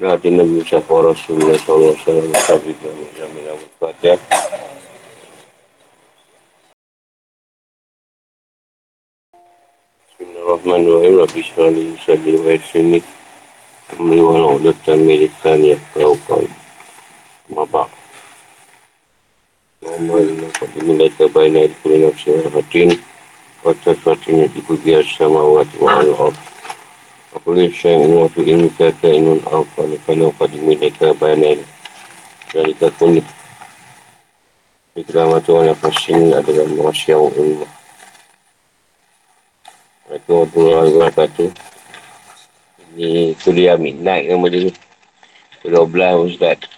Nabi Nabi Musa Rasulullah Sallallahu Alaihi Wasallam Bismillahirrahmanirrahim Rabbi Shalli Sadri wa Yassini Amri wa na'udatan milikan Yaqra'u qawl Mabak Muhammad Inna Qadimin Laita Baina Ilkuli Nafsi wa Fatin Wa Tasfatin Yadiku Biya Samawati wa Al-Ard Aku syai'un wa fi ilmika ka'inun awfani kana qadimin laika baina Dari kakuni Ikramatu wa nafasin adalah masyarakat ilmu Assalamualaikum warahmatullahi wabarakatuh. Ini kuliah midnight nama dia ni. Kuliah belah Ustaz.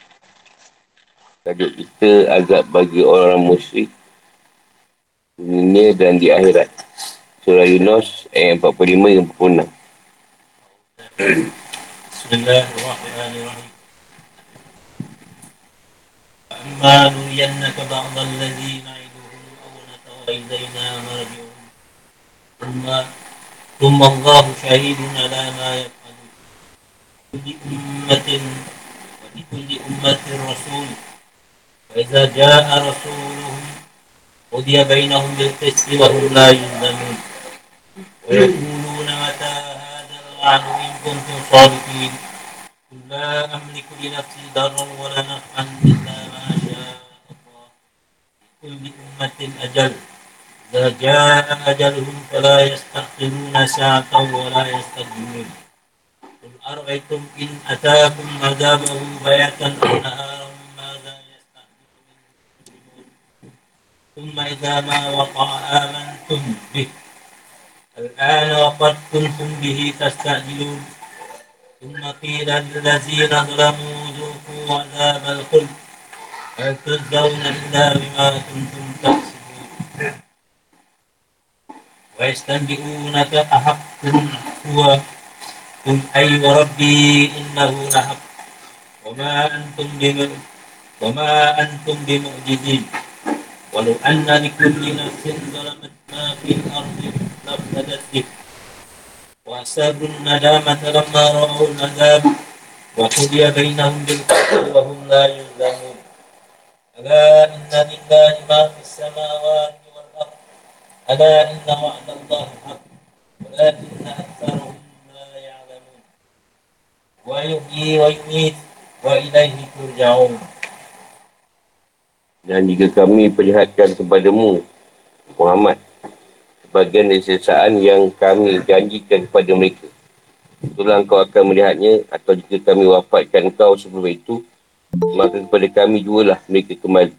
Tajuk kita agak bagi orang musyrik. Dunia dan di akhirat. Surah Yunus ayat 45 yang 46. Bismillahirrahmanirrahim. أما نرينك بعض الذي نعدهم أو نتوعدنا مرجعهم. ثم ثم الله شهيد على ما يفعلون. لكل أمة ولكل أمة رسول. فإذا جاء رسولهم قضي بينهم بالقسط وهم لا يظلمون. ويقولون متى هذا الوعد إن كنتم صادقين قل لا أملك لنفسي ضرا ولا نفعا إلا ما شاء الله لكل أمة أجل إذا جاء أجلهم فلا يستأخرون ساعة ولا يستقدمون قل أرأيتم إن أتاكم عذابه بياتا أو نهارا ماذا يستعجل ثم إذا ما وقع آمنتم به الآن وقد كنتم به تستعجلون ثم قيل للذين ظلموا ذوقوا عذاب الخلد هل تجزون إلا بما كنتم تكسبون ويستنبئونك أحق هو قل أي ربي إنه لحق وما أنتم بم وما أنتم بمعجزين ولو أن لكل نفس ظلمت ما في الأرض لافتدت به وأسروا الندامة لما رأوا العذاب وقضي بينهم بالقسط وهم لا يظلمون ألا إن لله ما في السماوات ألا إن وعد الله حق ولكن أكثرهم لا يعلمون ويحيي ويميت وإليه ترجعون Dan jika kami perlihatkan kepadamu, Muhammad, sebagian dari sesaan yang kami janjikan kepada mereka, itulah engkau akan melihatnya, atau jika kami wafatkan engkau sebelum itu, maka kepada kami jualah mereka kembali.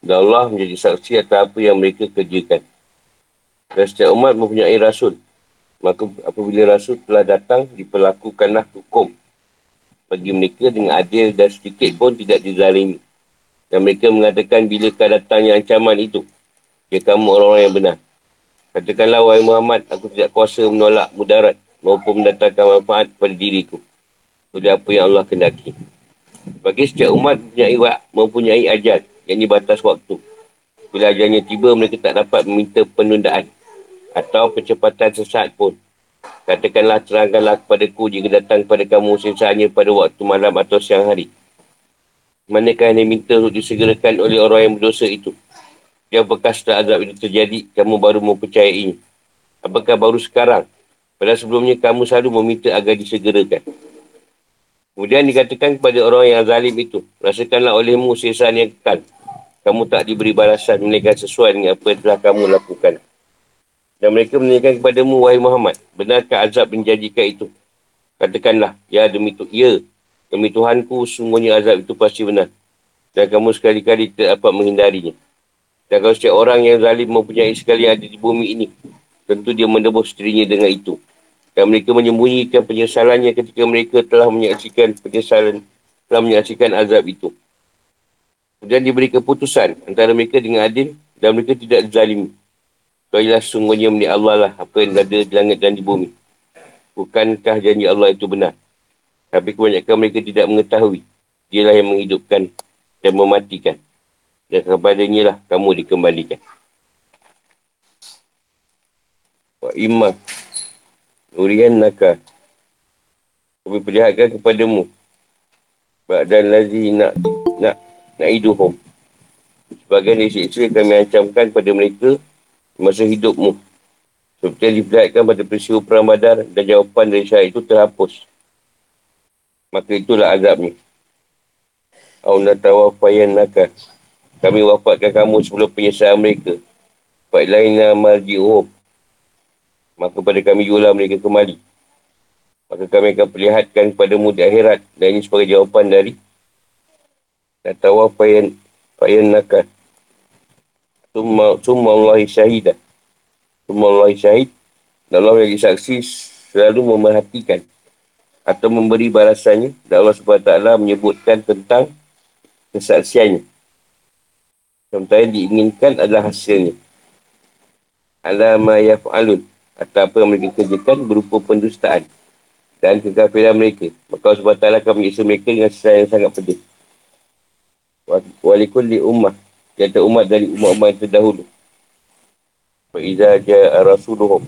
Dan Allah menjadi saksi atas apa yang mereka kerjakan. Dan setiap umat mempunyai rasul. Maka apabila rasul telah datang, diperlakukanlah hukum bagi mereka dengan adil dan sedikit pun tidak dizalimi. Dan mereka mengatakan bila datangnya ancaman itu, ya kamu orang-orang yang benar. Katakanlah, wahai Muhammad, aku tidak kuasa menolak mudarat maupun mendatangkan manfaat pada diriku. Oleh apa yang Allah kendaki. Bagi setiap umat mempunyai, mempunyai ajal yang batas waktu. Bila ajalnya tiba, mereka tak dapat meminta penundaan atau percepatan sesat pun. Katakanlah terangkanlah kepada ku jika datang kepada kamu sesanya pada waktu malam atau siang hari. Manakah yang minta untuk disegerakan oleh orang yang berdosa itu? Yang bekas setelah azab itu terjadi, kamu baru mempercayainya. Apakah baru sekarang? Pada sebelumnya kamu selalu meminta agar disegerakan. Kemudian dikatakan kepada orang yang zalim itu, rasakanlah olehmu sesan yang kekal. Kamu tak diberi balasan menaikkan sesuai dengan apa yang telah kamu lakukan. Dan mereka menanyakan kepadamu, wahai Muhammad, benarkah azab menjanjikan itu? Katakanlah, ya demi tu, ya, demi Tuhanku, sungguhnya azab itu pasti benar. Dan kamu sekali-kali tidak dapat menghindarinya. Dan kalau setiap orang yang zalim mempunyai sekali yang ada di bumi ini, tentu dia mendebus dirinya dengan itu. Dan mereka menyembunyikan penyesalannya ketika mereka telah menyaksikan penyesalan, telah menyaksikan azab itu. Kemudian diberi keputusan antara mereka dengan adil dan mereka tidak zalim. Kailah sungguhnya milik Allah lah apa yang ada di langit dan di bumi. Bukankah janji Allah itu benar? Tapi kebanyakan mereka tidak mengetahui. Dialah yang menghidupkan dan mematikan. Dan kepadanya lah kamu dikembalikan. Wa imma urian naka kami perlihatkan kepadamu Ba'dan lazi nak nak nak iduhum. Sebagian disiksa kami ancamkan pada mereka masa hidupmu. Seperti yang diperlihatkan pada peristiwa Perang Badar dan jawapan dari syahid itu terhapus. Maka itulah azabnya. Auna tawafayan naka. Kami wafatkan kamu sebelum penyesalan mereka. Fa'ilaina marji'uhum. Maka pada kami jualah mereka kembali. Maka kami akan perlihatkan kepadamu di akhirat. Dan ini sebagai jawapan dari Natawa fayan, fayan nakar. Summa, summa Allah syahidah. Summa Allah syahid. Dan Allah yang disaksi selalu memerhatikan. Atau memberi balasannya. Dan Allah SWT menyebutkan tentang kesaksiannya. Sementara yang diinginkan adalah hasilnya. Alama yaf'alun. Atau apa yang mereka kerjakan berupa pendustaan. Dan kekafiran mereka. Maka Allah SWT akan menyiksa mereka dengan sesuatu yang sangat pedih. Walikul li ummah. Kata umat dari umat-umat yang terdahulu. Fa'iza ja'a rasuluhum.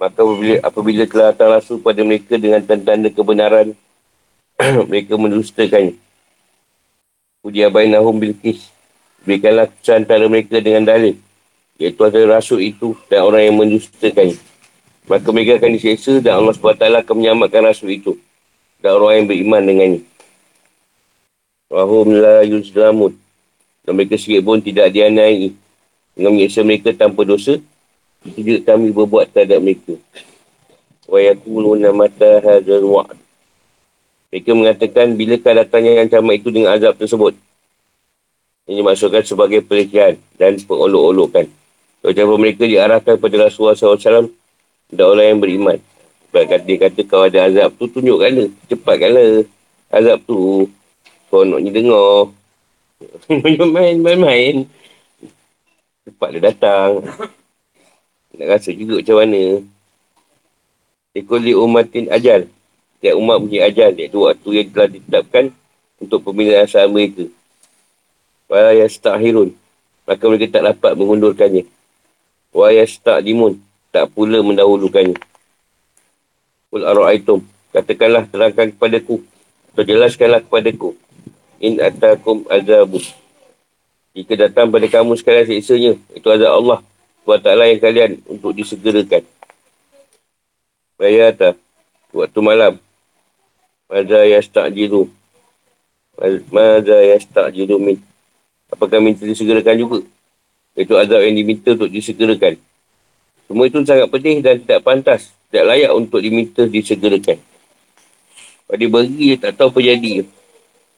Maka apabila, apabila telah datang rasul pada mereka dengan tanda-tanda kebenaran, mereka mendustakannya. Ujian bainahum bilkis. Berikanlah kesan antara mereka dengan dalil. Iaitu antara rasul itu dan orang yang mendustakan. Maka mereka akan diseksa dan Allah SWT akan menyelamatkan rasul itu. Dan orang yang beriman dengannya. Wahum la yuzlamun. Dan mereka sikit pun tidak dianai. Dengan menyeksa mereka tanpa dosa. Juga kami berbuat terhadap mereka. Wa yakuluna mata hazal wa'ad. Mereka mengatakan, bilakah datangnya ancaman itu dengan azab tersebut? Ini dimaksudkan sebagai pelecehan dan pengolok-olokan. Ucapan mereka diarahkan kepada Rasulullah SAW dan orang yang beriman. Sebab dia kata kalau ada azab tu, tunjukkanlah. Cepatkanlah azab tu. Konoknya dengar. main, main-main. Cepat dia datang. Nak rasa juga macam mana. Ikuli umatin ajal. Setiap umat punya ajal, iaitu waktu yang telah ditetapkan untuk pembinaan asal mereka. Wa yastahirun. Maka mereka tak dapat mengundurkannya. Wa yastahdimun. Tak pula mendahulukannya. Kul ara'aitum. Katakanlah terangkan kepadaku. Atau jelaskanlah kepadaku. In atakum azabu. Jika datang pada kamu sekalian siksanya. Itu azab Allah. Tuhan Ta'ala yang kalian untuk disegerakan. Bayata. Waktu malam. Maza yasta'jilu. Maza yasta'jilu min. Apakah minta disegerakan juga? Itu azab yang diminta untuk disegerakan. Semua itu sangat pedih dan tidak pantas. Tidak layak untuk diminta disegerakan. Kalau dia beri, dia tak tahu apa jadi.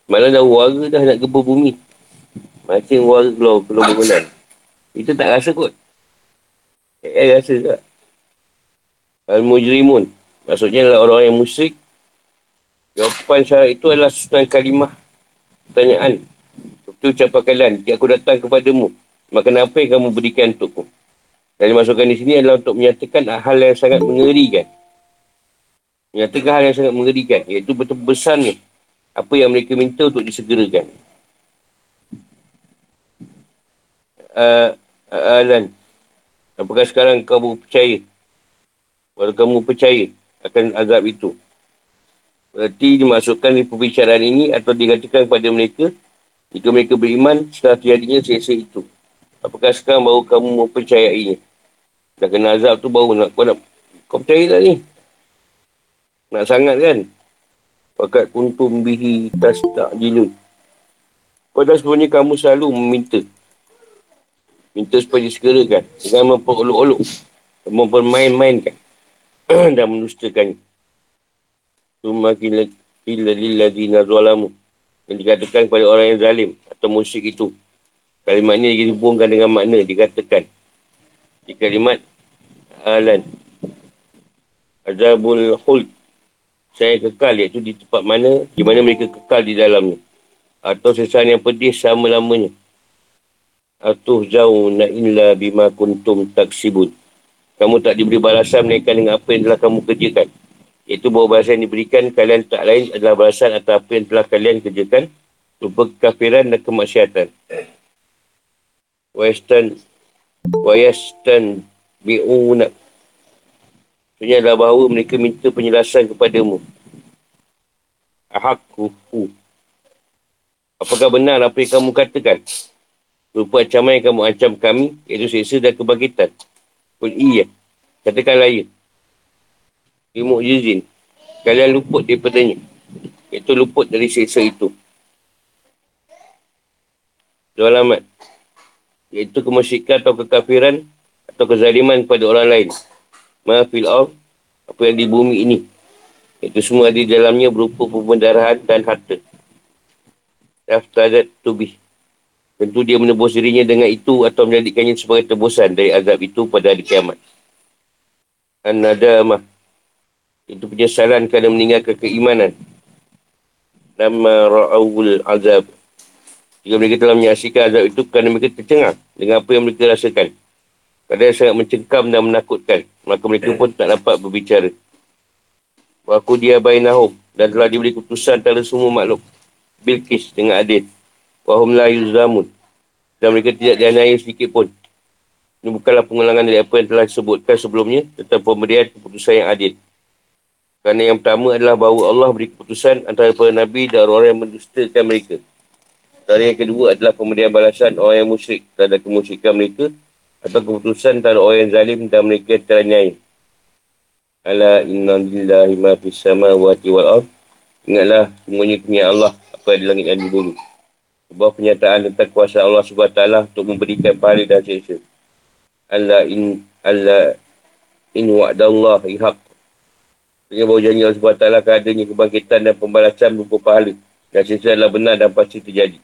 Malah dah warga dah nak gebur bumi. Macam warga keluar, keluar bangunan. Itu tak rasa kot. Eh, rasa tak? Al-Mujrimun. Maksudnya adalah orang yang musyrik Jawapan syarat itu adalah susunan kalimah pertanyaan. Seperti ucapan kalian, jika aku datang kepadamu, maka apa yang kamu berikan untukku? Dan dimasukkan di sini adalah untuk menyatakan hal yang sangat mengerikan. Menyatakan hal yang sangat mengerikan, iaitu betul besar ni apa yang mereka minta untuk disegerakan. Uh, uh, Alan, apakah sekarang kamu percaya? Kalau kamu percaya akan azab itu, Berarti dimasukkan di perbicaraan ini atau dikatakan kepada mereka jika mereka beriman setelah tiadinya seksa itu. Apakah sekarang baru kamu mempercayainya? Dah kena azab tu baru nak, kau nak kau percaya tak ni? Nak sangat kan? Pakat kuntum bihi tas tak jilun. Padahal sebenarnya kamu selalu meminta. Minta supaya disegerakan. Dengan memperolok-olok. Mempermain-mainkan. dan menustakannya. Suma kila lilladzina zalamu. Yang dikatakan kepada orang yang zalim atau musyrik itu. Kalimat ini dihubungkan dengan makna dikatakan. Di kalimat alan. Azabul khuld. Saya kekal iaitu di tempat mana, di mana mereka kekal di dalamnya. Atau sesuatu yang pedih selama-lamanya. Atuh jauh na illa bima kuntum taksibun. Kamu tak diberi balasan menaikkan dengan apa yang telah kamu kerjakan. Iaitu bahawa balasan yang diberikan kalian tak lain adalah balasan atau apa yang telah kalian kerjakan berupa kekafiran dan kemaksiatan. Western Western bi'una Maksudnya adalah bahawa mereka minta penjelasan kepadamu. Ahakku. Apakah benar apa yang kamu katakan? Rupa ancaman yang kamu ancam kami, iaitu seksa dan kebangkitan. Pun iya. Katakanlah iya. Ilmu jizin. Kalian luput daripadanya. Iaitu luput dari seksa itu. Dua alamat. Iaitu kemusyikan atau kekafiran atau kezaliman kepada orang lain. Maafil Allah. Apa yang di bumi ini. Itu semua di dalamnya berupa pembendarahan dan harta. Aftadat tubih. Tentu dia menebus dirinya dengan itu atau menjadikannya sebagai tebusan dari azab itu pada hari kiamat. An-nadamah. Itu penyesalan kerana meninggalkan keimanan. Nama ra'awul azab. Jika mereka telah menyaksikan azab itu kerana mereka tercengang dengan apa yang mereka rasakan. Kadang sangat mencengkam dan menakutkan. Maka mereka pun tak dapat berbicara. Waku dia bainahum. Dan telah diberi keputusan antara semua makhluk. Bilkis dengan adil. Wahum la yuzamun. Dan mereka tidak dianiaya sedikit pun. Ini bukanlah pengulangan dari apa yang telah disebutkan sebelumnya tentang pemberian keputusan yang adil. Kerana yang pertama adalah bahawa Allah beri keputusan antara para Nabi dan orang yang mendustakan mereka. Dan yang kedua adalah pemberian balasan orang yang musyrik terhadap kemusyrikan mereka atau keputusan antara orang yang zalim dan mereka yang teranyai. Ala inna lillahi ma fis samawati wal ard. Ingatlah semuanya punya Allah apa di langit dan di bumi sebuah pernyataan tentang kuasa Allah SWT untuk memberikan pahala dan seksa. Allah in Allah in wa'dallah ihaq. Dengan bahawa janji Allah SWT akan adanya kebangkitan dan pembalasan berupa pahala. Dan seksa adalah benar dan pasti terjadi.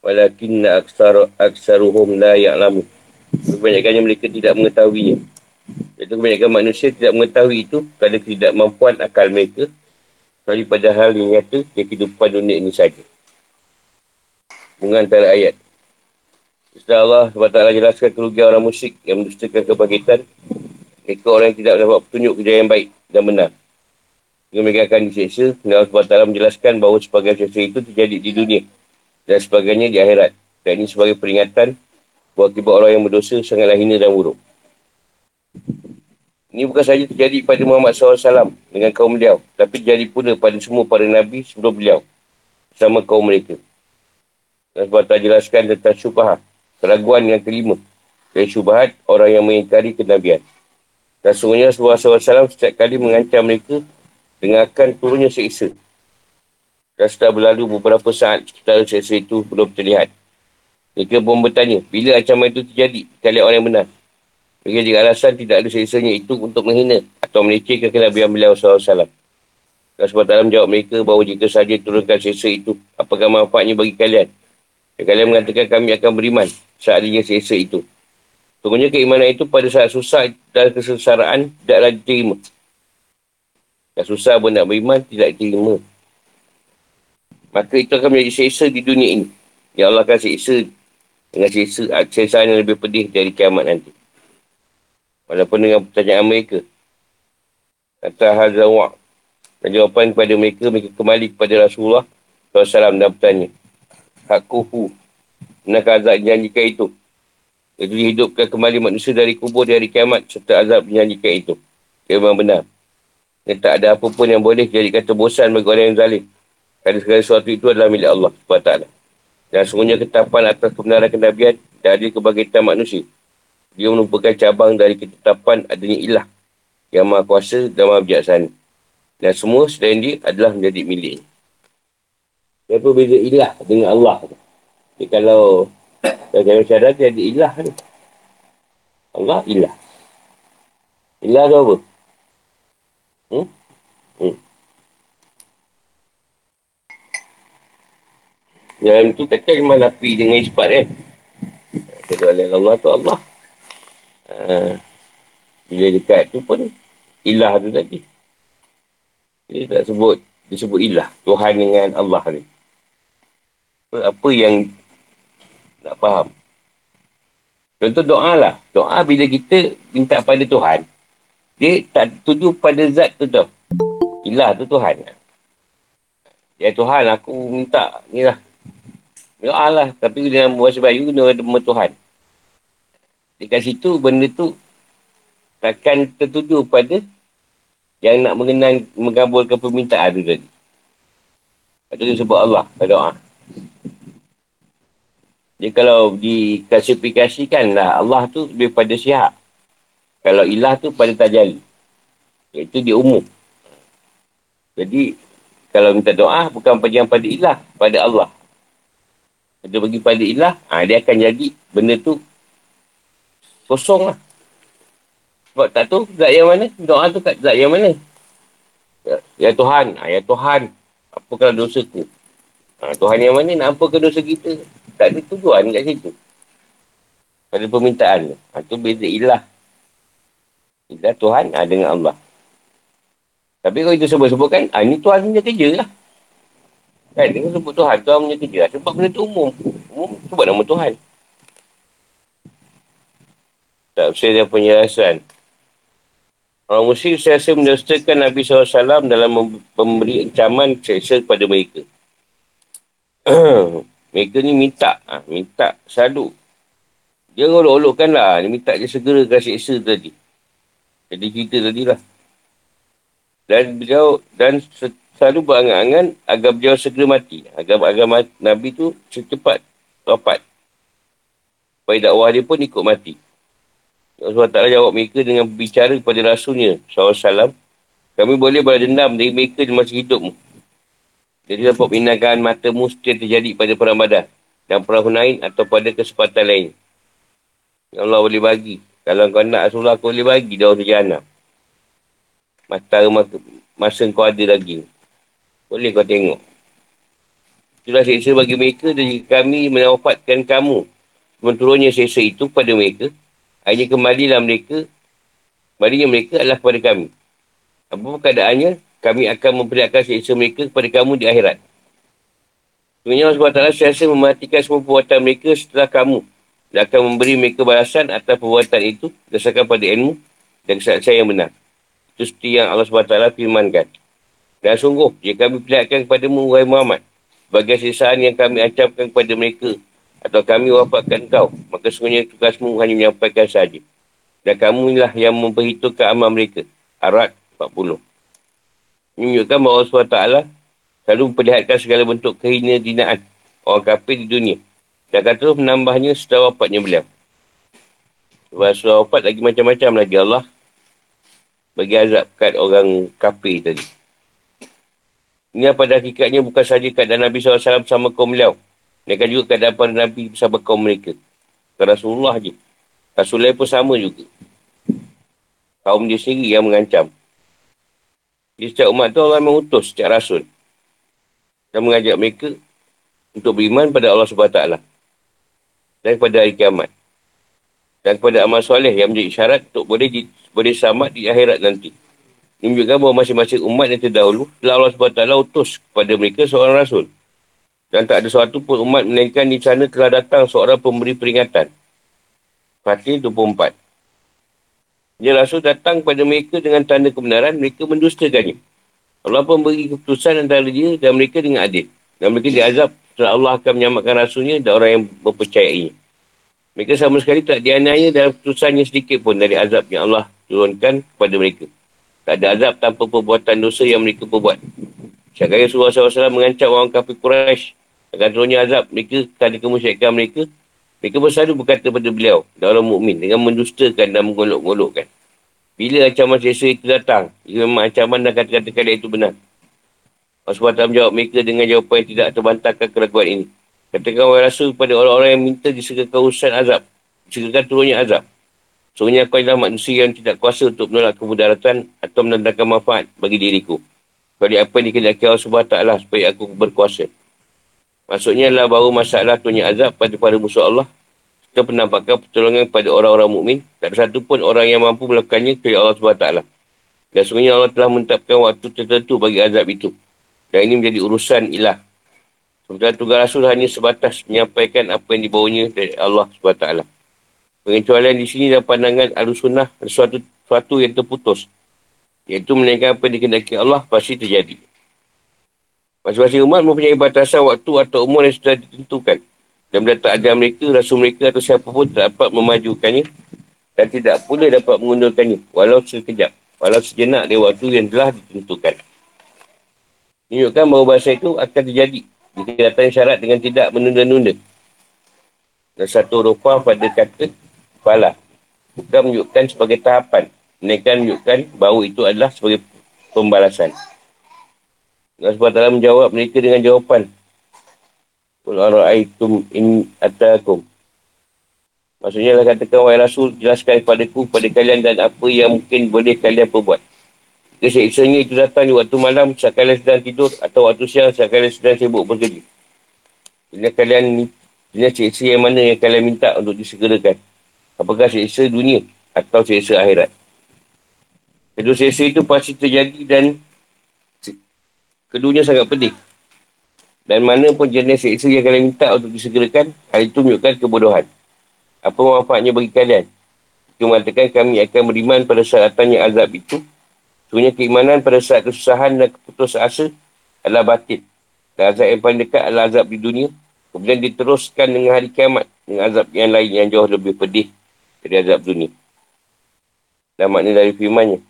Walakinna aksar, aksaruhum la ya'lamu. Kebanyakannya mereka tidak mengetahuinya. Iaitu kebanyakan manusia tidak mengetahui itu kerana tidak mampuan akal mereka. Kecuali pada hal yang nyata yang kehidupan dunia ini saja dengan antara ayat. Setelah Allah SWT jelaskan kerugian orang musyrik yang mendustakan kebangkitan, mereka orang yang tidak dapat petunjuk kerja yang baik dan benar. Jika mereka akan diseksa, Allah SWT menjelaskan bahawa sebagian seksa itu terjadi di dunia dan sebagainya di akhirat. Dan ini sebagai peringatan bahawa akibat orang yang berdosa sangatlah hina dan buruk. Ini bukan sahaja terjadi pada Muhammad SAW dengan kaum beliau, tapi terjadi pula pada semua para Nabi sebelum beliau sama kaum mereka. Dan sebab tak jelaskan tentang syubhat. Keraguan yang kelima. Dan syubhat orang yang mengingkari kenabian. Dan semuanya Rasulullah SAW setiap kali mengancam mereka dengan akan turunnya seksa. Dan setelah berlalu beberapa saat setelah seksa itu belum terlihat. Mereka pun bertanya, bila ancaman itu terjadi, kita lihat orang yang benar. Mereka jika alasan tidak ada seksanya itu untuk menghina atau melecehkan kenabian beliau SAW. Dan sebab dalam jawab mereka bahawa jika saja turunkan seksa itu, apakah manfaatnya bagi kalian? Dan kalian mengatakan kami akan beriman saat adanya seksa itu. Sungguhnya keimanan itu pada saat susah dan kesesaraan tidaklah diterima. Dan susah pun nak beriman tidak diterima. Maka itu akan menjadi seksa di dunia ini. Ya Allah akan seksa dengan seksa, seksa yang lebih pedih dari kiamat nanti. Walaupun dengan pertanyaan mereka. Kata Hazawa. Dan jawapan kepada mereka, mereka kembali kepada Rasulullah SAW dan bertanya hakuhu. Benarkah azab dijanjikan itu? Itu dihidupkan kembali manusia dari kubur di hari kiamat serta azab dijanjikan itu. Ia memang benar. Dan tak ada apa pun yang boleh jadikan tebusan bagi orang yang zalim. Kerana segala sesuatu itu adalah milik Allah SWT. Dan sungguhnya ketapan atas kebenaran kenabian adil kebangkitan manusia. Dia merupakan cabang dari ketetapan adanya ilah yang maha kuasa dan maha bijaksana. Dan semua selain dia adalah menjadi miliknya. Apa beza ilah dengan Allah? Jadi kalau dalam syarat dia ada ilah ni. Allah ilah. Ilah tu apa? Hmm? Hmm. Dalam tu takkan memang nafi dengan ispat kan? Kedua oleh Allah tu Allah. Uh, bila dekat tu pun ilah tu tadi. Dia tak sebut, disebut ilah. Tuhan dengan Allah ni apa, apa yang nak faham. Contoh doa lah. Doa bila kita minta pada Tuhan, dia tak tuju pada zat tu tau. Ilah tu Tuhan. Ya Tuhan, aku minta ni lah. Doa lah. Tapi dalam bahasa bayu, dia ada Tuhan. Dekat situ, benda tu takkan tertuju pada yang nak mengenang, mengabulkan permintaan tu tadi. Lepas tu dia sebut Allah pada doa. Dia kalau diklasifikasikan lah, Allah tu lebih pada sihat. Kalau ilah tu pada tajali. Iaitu dia umum. Jadi, kalau minta doa, bukan pada yang pada ilah, pada Allah. Dia bagi pada ilah, ha, dia akan jadi benda tu kosong lah. Sebab tak tahu zat yang mana, doa tu kat zat yang mana. Ya, ya Tuhan, ha, ya Tuhan, apa kalau dosa ku? Ha, Tuhan yang mana nak apakan dosa kita? Tak ada tujuan kat situ. Pada permintaan tu. Ha, tu beza ilah. Ilah Tuhan ha, dengan Allah. Tapi kalau kita sebut-sebut kan, ha, ni Tuhan punya kerja lah. Kan, dia sebut Tuhan, Tuhan punya kerja. Sebab benda tu umum. Umum sebut nama Tuhan. Tak usah dia penjelasan. Orang musyrik saya rasa mendustakan Nabi SAW dalam memberi ancaman seksa kepada mereka. mereka ni minta. Ha, minta sadu. Dia ngolok-olokkan lah. Dia minta dia segera kasih seksa tadi. Jadi cerita tadi lah. Dan beliau dan selalu berangan-angan agar beliau segera mati. Agar, agar Nabi tu secepat wafat. Supaya dakwah dia pun ikut mati. Allah SWT jawab mereka dengan berbicara kepada Rasulnya SAW. Kami boleh berdendam dari mereka di masa hidupmu. Jadi dapat minangkan matamu setiap terjadi pada perang badan. Dan perang Hunain atau pada kesempatan lain. Yang Allah boleh bagi. Kalau kau nak Rasulullah, kau boleh bagi daun sejahanam. Mata masa kau ada lagi. Boleh kau tengok. Itulah seksa bagi mereka dan jika kami menawafatkan kamu. Menturunnya seksa itu pada mereka. Akhirnya kembalilah mereka. Kembalinya mereka adalah kepada kami. Apa keadaannya? Kami akan memperlihatkan seksa mereka kepada kamu di akhirat. Sebenarnya Allah SWT sentiasa mematikan semua perbuatan mereka setelah kamu. Dan akan memberi mereka balasan atas perbuatan itu berdasarkan pada ilmu dan kesaksian yang benar. Itu seperti yang Allah SWT firmankan. Dan sungguh, jika kami perlihatkan kepadamu, wahai Muhammad, sebagai sisaan yang kami ancamkan kepada mereka atau kami wafatkan kau, maka sebenarnya tugasmu hanya menyampaikan saja. Dan kamu inilah yang memperhitungkan amal mereka. Arat 40. Menunjukkan bahawa SWT selalu memperlihatkan segala bentuk kehina dinaan orang kafir di dunia. Dan kata menambahnya setelah wafatnya beliau. Sebab setelah wafat lagi macam-macam lagi Allah bagi azab kat orang kafir tadi. Ini pada hakikatnya bukan saja keadaan Nabi SAW bersama kaum beliau. Mereka juga keadaan para Nabi bersama kaum mereka. Bukan Rasulullah je. Rasulullah pun sama juga. Kaum dia sendiri yang mengancam. Jadi setiap umat tu Allah mengutus setiap Rasul. Dan mengajak mereka untuk beriman pada Allah SWT. Dan kepada hari kiamat. Dan kepada amal soleh yang menjadi syarat untuk boleh di, boleh selamat di akhirat nanti. Menunjukkan bahawa masing-masing umat yang terdahulu telah Allah SWT utus kepada mereka seorang Rasul. Dan tak ada suatu pun umat melainkan di sana telah datang seorang pemberi peringatan. Fatih 24. Dia Rasul datang kepada mereka dengan tanda kebenaran, mereka mendustakannya. Allah pun beri keputusan antara dia dan mereka dengan adil. Dan mereka diazab setelah Allah akan menyamakan Rasulnya dan orang yang mempercayainya. Mereka sama sekali tak dianiaya dalam keputusannya sedikit pun dari azab yang Allah turunkan kepada mereka. Tak ada azab tanpa perbuatan dosa yang mereka perbuat. Syakaya Rasulullah SAW mengancam orang kafir Quraisy akan turunnya azab mereka kerana kemusyrikan mereka. Mereka bersadu berkata kepada beliau orang mukmin dengan mendustakan dan menggolok-golokkan. Bila ancaman seksa itu datang, jika memang ancaman dan kata-kata kalian itu benar. Allah SWT menjawab mereka dengan jawapan yang tidak terbantahkan keraguan ini. Katakan orang rasul kepada orang-orang yang minta disegerakan urusan azab. Disegerakan turunnya azab. Sebenarnya aku adalah manusia yang tidak kuasa untuk menolak kemudaratan atau menandakan manfaat bagi diriku. Kalau apa yang dikehendaki Allah SWT supaya aku berkuasa. Maksudnya adalah bahawa masalah tuanya azab pada para musuh Allah. Kita penampakkan pertolongan kepada orang-orang mukmin. Tak ada satu pun orang yang mampu melakukannya kepada Allah SWT. Dan sebenarnya Allah telah menetapkan waktu tertentu bagi azab itu. Dan ini menjadi urusan ilah. Sementara tugas Rasul hanya sebatas menyampaikan apa yang dibawanya dari Allah SWT. Pengecualian di sini dalam pandangan al-sunnah sesuatu, sesuatu yang terputus. Iaitu menaikkan apa yang dikendaki Allah pasti terjadi. Masing-masing umat mempunyai batasan waktu atau umur yang sudah ditentukan. Dan bila tak ada mereka, rasul mereka atau siapa pun tak dapat memajukannya dan tidak pula dapat mengundurkannya walau sekejap, walau sejenak dari waktu yang telah ditentukan. Menunjukkan bahawa bahasa itu akan terjadi jika datang syarat dengan tidak menunda-nunda. Dan satu rupa pada kata kepala. Bukan menunjukkan sebagai tahapan. Mereka menunjukkan bahawa itu adalah sebagai pembalasan. Allah SWT menjawab mereka dengan jawapan. Qul ara'aytum in atakum. Maksudnya lah katakan, Wahai Rasul, jelaskan kepada ku, kepada kalian dan apa yang mungkin boleh kalian perbuat. Keseksanya itu datang di waktu malam saat kalian sedang tidur atau waktu siang saat kalian sedang sibuk bekerja. Bila kalian bila seksa yang mana yang kalian minta untuk disegerakan. Apakah seksa dunia atau seksa akhirat. Kedua seksa itu pasti terjadi dan keduanya sangat pedih. Dan mana pun jenis seksa yang kalian minta untuk disegerakan, hal itu menunjukkan kebodohan. Apa manfaatnya bagi kalian? Dia mengatakan kami akan beriman pada saat datangnya azab itu Sebenarnya keimanan pada saat kesusahan dan keputus asa adalah batin. Dan azab yang paling dekat adalah azab di dunia. Kemudian diteruskan dengan hari kiamat dengan azab yang lain yang jauh lebih pedih dari azab dunia. Dan makna dari firmannya.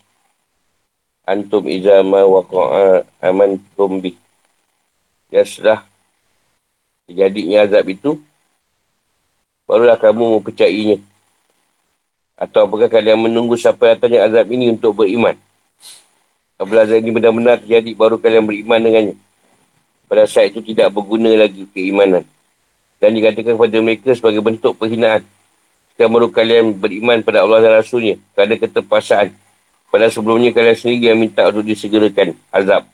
Antum izama wa qa'a aman tumbi. Ya sudah terjadinya azab itu, barulah kamu mempercayainya. Atau apakah kalian menunggu sampai datangnya azab ini untuk beriman? Apabila azab ini benar-benar terjadi, baru kalian beriman dengannya. Pada saat itu tidak berguna lagi keimanan. Dan dikatakan kepada mereka sebagai bentuk perhinaan. Sekarang baru kalian beriman pada Allah dan Rasulnya. Kerana keterpaksaan. Pada sebelumnya kalian sendiri yang minta untuk disegerakan azab.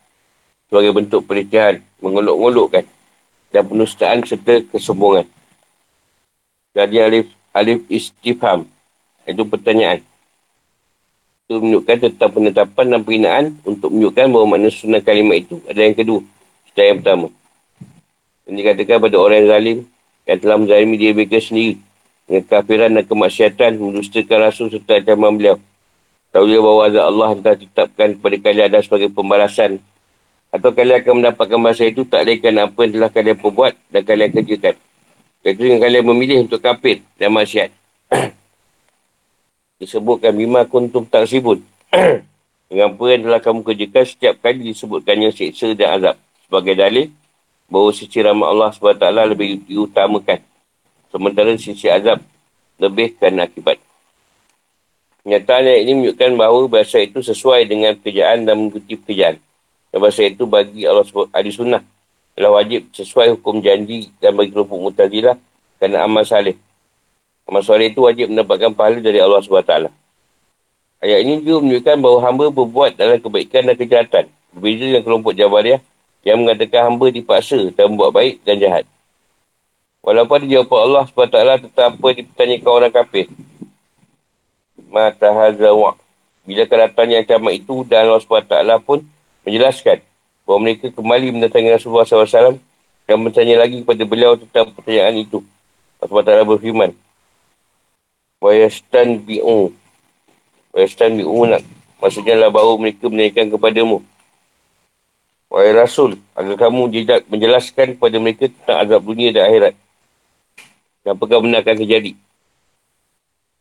Sebagai bentuk pelecehan, mengolok-olokkan. Dan penustaan serta kesombongan. Jadi alif, alif istifham. Itu pertanyaan itu menunjukkan tentang penetapan dan perinaan untuk menunjukkan bahawa makna sunnah kalimat itu adalah yang kedua. Setelah yang pertama. Dan dikatakan pada orang yang zalim yang telah menzalimi dia mereka sendiri dengan kafiran dan kemaksiatan mendustakan rasul serta ancaman beliau. Tahu dia bahawa azab Allah telah ditetapkan kepada kalian ada sebagai pembalasan atau kalian akan mendapatkan bahasa itu tak lainkan apa yang telah kalian perbuat dan kalian kerjakan. Itu yang kalian memilih untuk kafir dan maksiat. disebutkan bima kuntum taksibun. Dengan apa yang telah kamu kerjakan setiap kali disebutkannya seksa dan azab. Sebagai dalil, bahawa sisi rahmat Allah SWT lebih diutamakan. Sementara sisi azab lebih kerana akibat. Kenyataan ini menunjukkan bahawa bahasa itu sesuai dengan pekerjaan dan mengikuti pekerjaan. Dan bahasa itu bagi Allah Ahli Sunnah adalah wajib sesuai hukum janji dan bagi kelompok mutazilah kerana amal salih. Amal soleh itu wajib mendapatkan pahala dari Allah SWT. Ayat ini juga menunjukkan bahawa hamba berbuat dalam kebaikan dan kejahatan. Berbeza dengan kelompok Jabariah yang mengatakan hamba dipaksa dan membuat baik dan jahat. Walaupun dijawab Allah SWT tetap apa dipertanyakan orang kafir. Mata hazawa. Bila kedatangan ancaman itu dan Allah SWT pun menjelaskan bahawa mereka kembali mendatangi Rasulullah SAW dan bertanya lagi kepada beliau tentang pertanyaan itu. Allah SWT berfirman, Wayastan bi'u. Wayastan bi'u nak. Maksudnya lah baru mereka menaikkan kepadamu. Wahai Rasul, agar kamu menjelaskan kepada mereka tentang azab dunia dan akhirat. Dan apakah benar akan terjadi.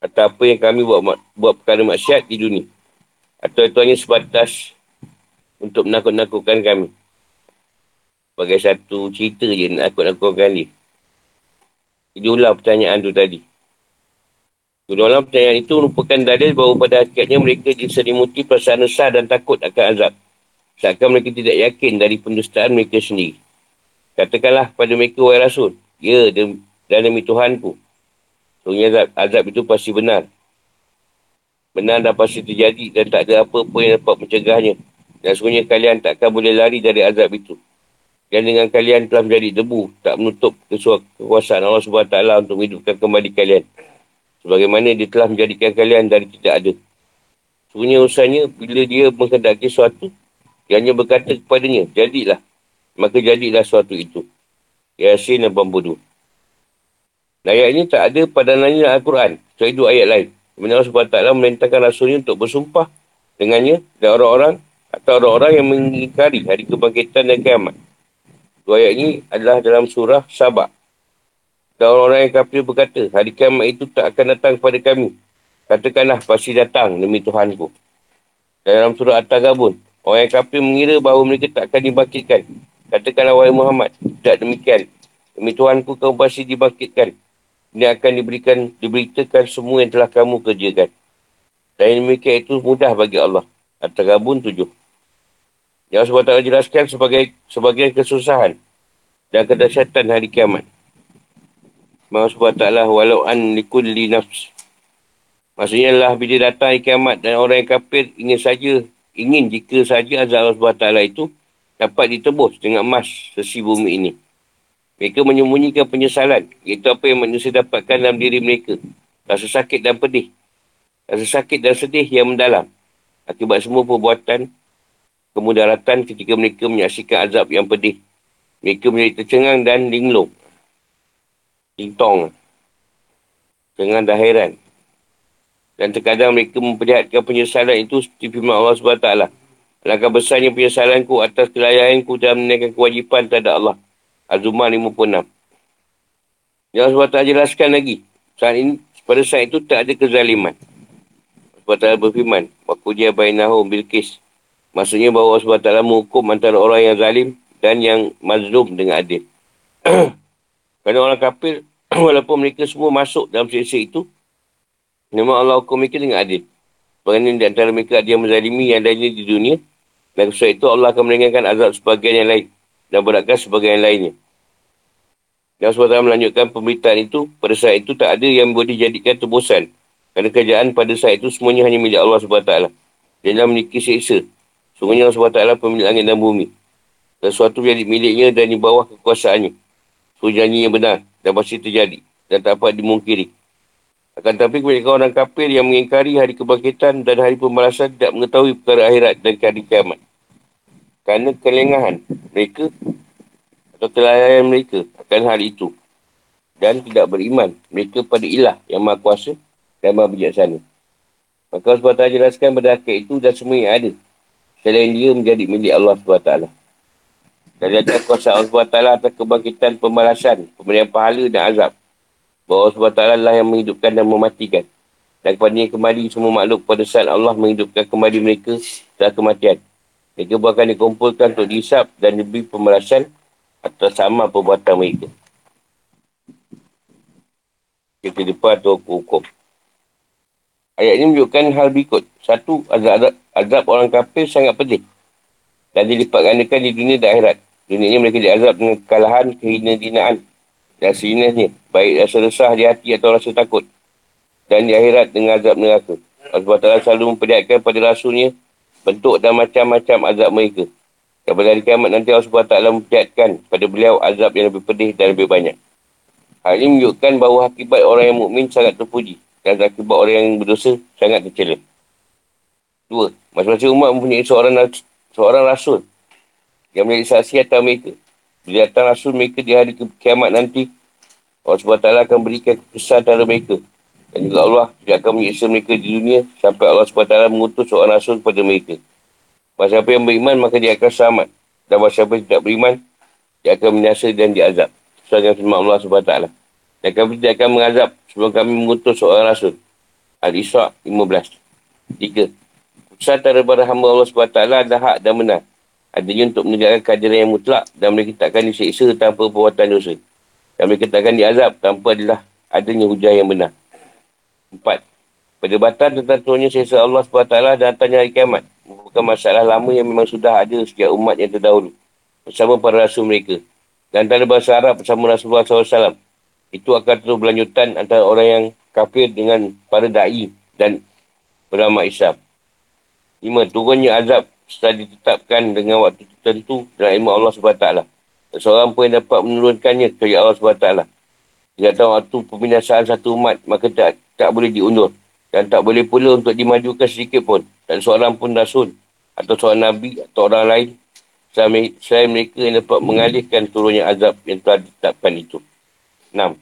Atau apa yang kami buat buat perkara maksiat di dunia. Atau itu hanya sebatas untuk menakut-nakutkan kami. Sebagai satu cerita je nak nakut-nakutkan dia. Jadi ulang pertanyaan tu tadi. Dalam pertanyaan itu merupakan dalil bahawa pada hakikatnya mereka diselimuti perasaan resah dan takut akan azab. Seakan mereka tidak yakin dari pendustaan mereka sendiri. Katakanlah pada mereka, wahai Rasul, ya dan demi Tuhanku. Sebenarnya azab, azab itu pasti benar. Benar dan pasti terjadi dan tak ada apa-apa yang dapat mencegahnya. Dan sebenarnya kalian takkan boleh lari dari azab itu. Dan dengan kalian telah menjadi debu, tak menutup kekuasaan Allah SWT untuk menghidupkan kembali kalian. Sebagaimana dia telah menjadikan kalian dari tidak ada. Sebenarnya usahanya bila dia menghendaki sesuatu, dia hanya berkata kepadanya, jadilah. Maka jadilah sesuatu itu. Yasin 82. Ayat ini tak ada pada nanya Al-Quran. Setelah itu ayat lain. Sebenarnya Allah SWT memerintahkan Rasulnya untuk bersumpah dengannya dan orang-orang atau orang-orang yang mengingkari hari kebangkitan dan kiamat. Dua ayat ini adalah dalam surah Sabah. Dan orang-orang yang kafir berkata, hari kiamat itu tak akan datang kepada kami. Katakanlah pasti datang demi Tuhanku. Dalam surah At-Tagabun, orang yang kafir mengira bahawa mereka tak akan dibangkitkan. Katakanlah wahai Muhammad, tak demikian. Demi Tuhanku kamu pasti dibangkitkan. Ini akan diberikan, diberitakan semua yang telah kamu kerjakan. Dan demikian itu mudah bagi Allah. At-Tagabun tujuh. Yang Allah SWT jelaskan sebagai sebagai kesusahan dan kedahsyatan hari kiamat. Allah SWT walau an likulli nafs. Maksudnya lah bila datang hari kiamat dan orang yang kafir ingin saja, ingin jika saja azab Allah SWT itu dapat ditebus dengan emas sesi bumi ini. Mereka menyembunyikan penyesalan. Itu apa yang manusia dapatkan dalam diri mereka. Rasa sakit dan pedih. Rasa sakit dan sedih yang mendalam. Akibat semua perbuatan kemudaratan ketika mereka menyaksikan azab yang pedih. Mereka menjadi tercengang dan linglung. Lintong. Dengan heran. Dan terkadang mereka memperlihatkan penyesalan itu seperti firman Allah SWT. Alangkah besarnya penyesalanku atas kelayanku dalam menaikkan kewajipan terhadap Allah. Az-Zumar 56. Yang SWT jelaskan lagi. Saat ini, pada saat itu tak ada kezaliman. SWT berfirman. Waku dia bainahum bilkis. Maksudnya bahawa Allah SWT menghukum antara orang yang zalim dan yang mazlum dengan adil. Kerana orang kafir, walaupun mereka semua masuk dalam siksa itu, memang Allah hukum mereka dengan adil. Kerana di antara mereka ada yang menzalimi yang lainnya di dunia, dan sebab itu Allah akan meringankan azab sebagian yang lain dan beratkan sebagian yang lainnya. Dan SWT melanjutkan pemberitaan itu, pada saat itu tak ada yang boleh dijadikan tebusan. Kerana kerajaan pada saat itu semuanya hanya milik Allah SWT. Dia dalam memiliki siksa Sungguhnya Allah SWT pemilik langit dan bumi. Sesuatu yang miliknya dan di bawah kekuasaannya. So janji yang benar dan pasti terjadi. Dan tak dapat dimungkiri. Akan tetapi kebanyakan orang kafir yang mengingkari hari kebangkitan dan hari pembalasan tidak mengetahui perkara akhirat dan hari kiamat. Kerana kelengahan mereka atau kelalaian mereka akan hal itu. Dan tidak beriman mereka pada ilah yang maha kuasa dan maha bijaksana. Maka Allah SWT jelaskan pada akhir itu dan semua yang ada selain dia menjadi milik Allah SWT. Dan ada kuasa Allah SWT atas kebangkitan pembalasan, pemberian pahala dan azab. Bahawa Allah SWT lah yang menghidupkan dan mematikan. Dan kepadanya kembali semua makhluk pada saat Allah menghidupkan kembali mereka setelah kematian. Mereka akan dikumpulkan untuk dihisap dan diberi pembalasan atas sama perbuatan mereka. Kita depan atau hukum. Ayat ini menunjukkan hal berikut. Satu, azab, azab orang kafir sangat pedih. Dan dilipat gandakan di dunia dan akhirat. Dunia ini mereka diazab dengan kekalahan, kehina-hinaan dan sinasnya. Baik rasa resah di hati atau rasa takut. Dan di akhirat dengan azab neraka. Allah SWT selalu memperlihatkan pada rasulnya bentuk dan macam-macam azab mereka. Dan pada hari kiamat nanti Allah SWT memperlihatkan pada beliau azab yang lebih pedih dan lebih banyak. Hal ini menunjukkan bahawa akibat orang yang mukmin sangat terpuji dan akibat orang yang berdosa sangat tercela. Dua, masing-masing umat mempunyai seorang, seorang rasul yang menjadi saksi atas mereka. Bila datang rasul mereka di hari kiamat nanti, Allah SWT akan berikan kesan antara mereka. Dan juga Allah tidak akan menyiksa mereka di dunia sampai Allah SWT mengutus seorang rasul kepada mereka. Masa siapa yang beriman, maka dia akan selamat. Dan masa siapa yang tidak beriman, dia akan menyasa dan diazab. Sesuai dengan firman Allah SWT. Dan kami tidak akan mengazab sebelum kami mengutus seorang rasul. Al-Isra' 15. Tiga. Keputusan daripada hamba Allah SWT adalah hak dan benar. Adanya untuk menegakkan keadilan yang mutlak dan mereka tak akan disiksa tanpa perbuatan dosa. Dan mereka tak akan diazab tanpa adalah adanya hujah yang benar. Empat. Perdebatan tentang turunnya sesa Allah SWT dan datangnya hari kiamat. Bukan masalah lama yang memang sudah ada sejak umat yang terdahulu. Bersama para rasul mereka. Dan antara bahasa Arab bersama Rasulullah SAW itu akan terus berlanjutan antara orang yang kafir dengan para da'i dan beramal Islam. Lima, turunnya azab setelah ditetapkan dengan waktu tertentu dalam ilmu Allah SWT. Seorang pun yang dapat menurunkannya kepada Allah SWT. Jika tahu waktu pembinasaan satu umat, maka tak, tak boleh diundur. Dan tak boleh pula untuk dimajukan sedikit pun. Dan seorang pun rasul atau seorang nabi atau orang lain selain mereka yang dapat mengalihkan turunnya azab yang telah ditetapkan itu. 6.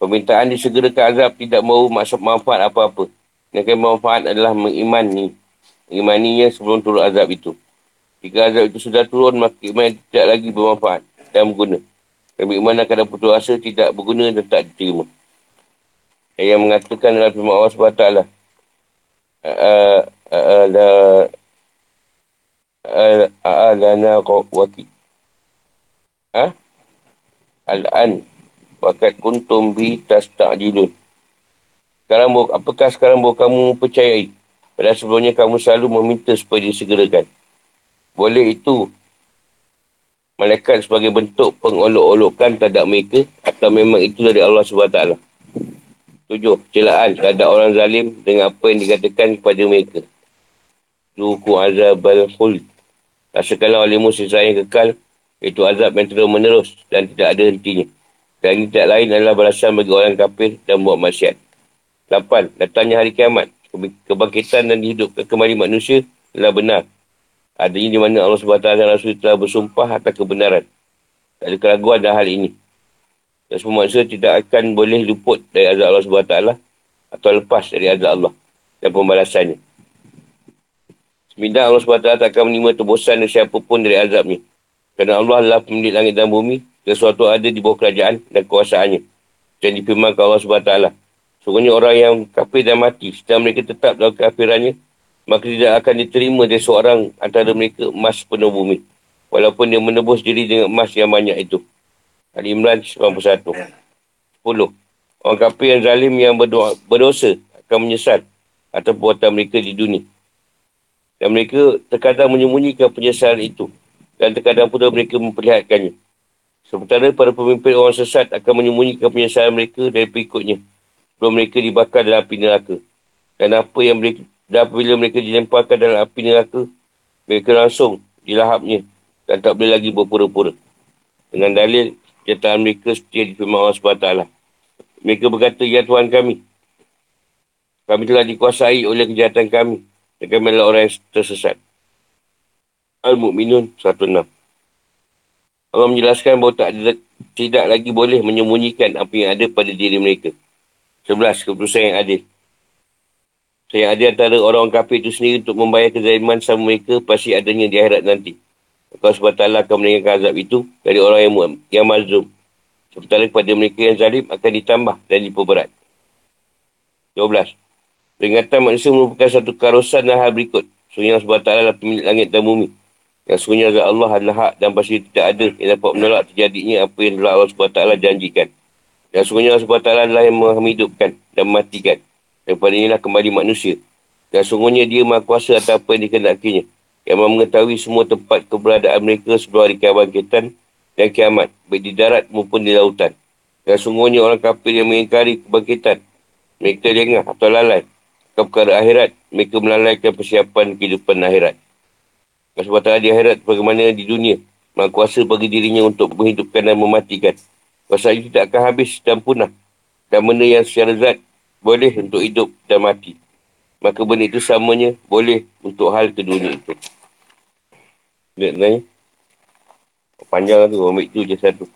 Permintaan disegerakan azab tidak mahu maksud manfaat apa-apa. Yang manfaat adalah mengimani. Mengimaninya sebelum turun azab itu. Jika azab itu sudah turun, maka iman tidak lagi bermanfaat dan berguna. Dan beriman akan putus asa tidak berguna dan tak diterima. Yang mengatakan dalam firman Allah SWT. A'alana waki. Ha? Al-an Wakat kuntum bi tas ta'jilun. Sekarang, apakah sekarang bahawa kamu percayai? Padahal sebelumnya kamu selalu meminta supaya disegerakan. Boleh itu malaikat sebagai bentuk pengolok-olokan terhadap mereka atau memang itu dari Allah SWT. Tujuh, celaan terhadap orang zalim dengan apa yang dikatakan kepada mereka. Zuku azab al-khuld. Rasakanlah oleh musim yang kekal, itu azab yang terus menerus dan tidak ada hentinya. Dan ini tidak lain adalah balasan bagi orang kafir dan buat maksiat. Lapan, datangnya hari kiamat. Kebangkitan dan hidupkan kembali manusia adalah benar. Adanya di mana Allah SWT dan Rasul telah bersumpah atas kebenaran. Tak ada keraguan dalam hal ini. Dan semua manusia tidak akan boleh luput dari azab Allah SWT atau lepas dari azab Allah dan pembalasannya. Sembilan Allah SWT tak akan menerima tebusan dari siapapun dari azabnya. Kerana Allah adalah pemilik langit dan bumi. Sesuatu ada di bawah kerajaan dan kuasaannya. Dan difirmankan Allah SWT. Sungguhnya orang yang kafir dan mati. Setelah mereka tetap dalam kafirannya. Maka tidak akan diterima dari seorang antara mereka emas penuh bumi. Walaupun dia menebus diri dengan emas yang banyak itu. Ali Imran 91. 10. Orang kafir yang zalim yang berdoa, berdosa akan menyesal atas perbuatan mereka di dunia. Dan mereka terkadang menyembunyikan penyesalan itu. Dan terkadang pula mereka memperlihatkannya. Sementara para pemimpin orang sesat akan menyembunyikan penyesalan mereka dari pengikutnya. Sebelum mereka dibakar dalam api neraka. Dan apa yang mereka, dan apabila mereka dilemparkan dalam api neraka, mereka langsung dilahapnya dan tak boleh lagi berpura-pura. Dengan dalil, kenyataan mereka seperti yang difirman Allah SWT. Mereka berkata, Ya Tuhan kami, kami telah dikuasai oleh kejahatan kami dan kami adalah orang yang tersesat. Al-Mu'minun 106. Allah menjelaskan bahawa tak ada, tidak lagi boleh menyembunyikan apa yang ada pada diri mereka. 11. Keputusan yang adil. Yang ada antara orang kafir itu sendiri untuk membayar kezaliman sama mereka pasti adanya di akhirat nanti. Allah SWT akan meninggalkan azab itu dari orang yang, yang mazlum. Sementara kepada mereka yang zalim akan ditambah dan diperberat. 12. Peringatan manusia merupakan satu karosan dan hal berikut. Sungguh Allah SWT adalah pemilik langit dan bumi. Yang sungguhnya Allah adalah hak dan pasti tidak ada yang dapat menolak terjadinya apa yang Allah SWT janjikan. Yang sungguhnya Allah SWT adalah yang menghidupkan dan mematikan. Daripada inilah kembali manusia. Dan sungguhnya dia maha kuasa atas apa yang dikenakinya. Yang mengetahui semua tempat keberadaan mereka sebelum hari kebangkitan dan kiamat. Baik di darat maupun di lautan. Dan sungguhnya orang kafir yang mengingkari kebangkitan. Mereka lengah atau lalai ke perkara akhirat, mereka melalaikan persiapan kehidupan akhirat. Sebab di akhirat bagaimana di dunia, maha kuasa bagi dirinya untuk menghidupkan dan mematikan. Kuasa itu tidak akan habis dan punah. Dan benda yang secara zat boleh untuk hidup dan mati. Maka benda itu samanya boleh untuk hal keduanya itu. Lihat ni. Panjang tu, ambil tu je satu.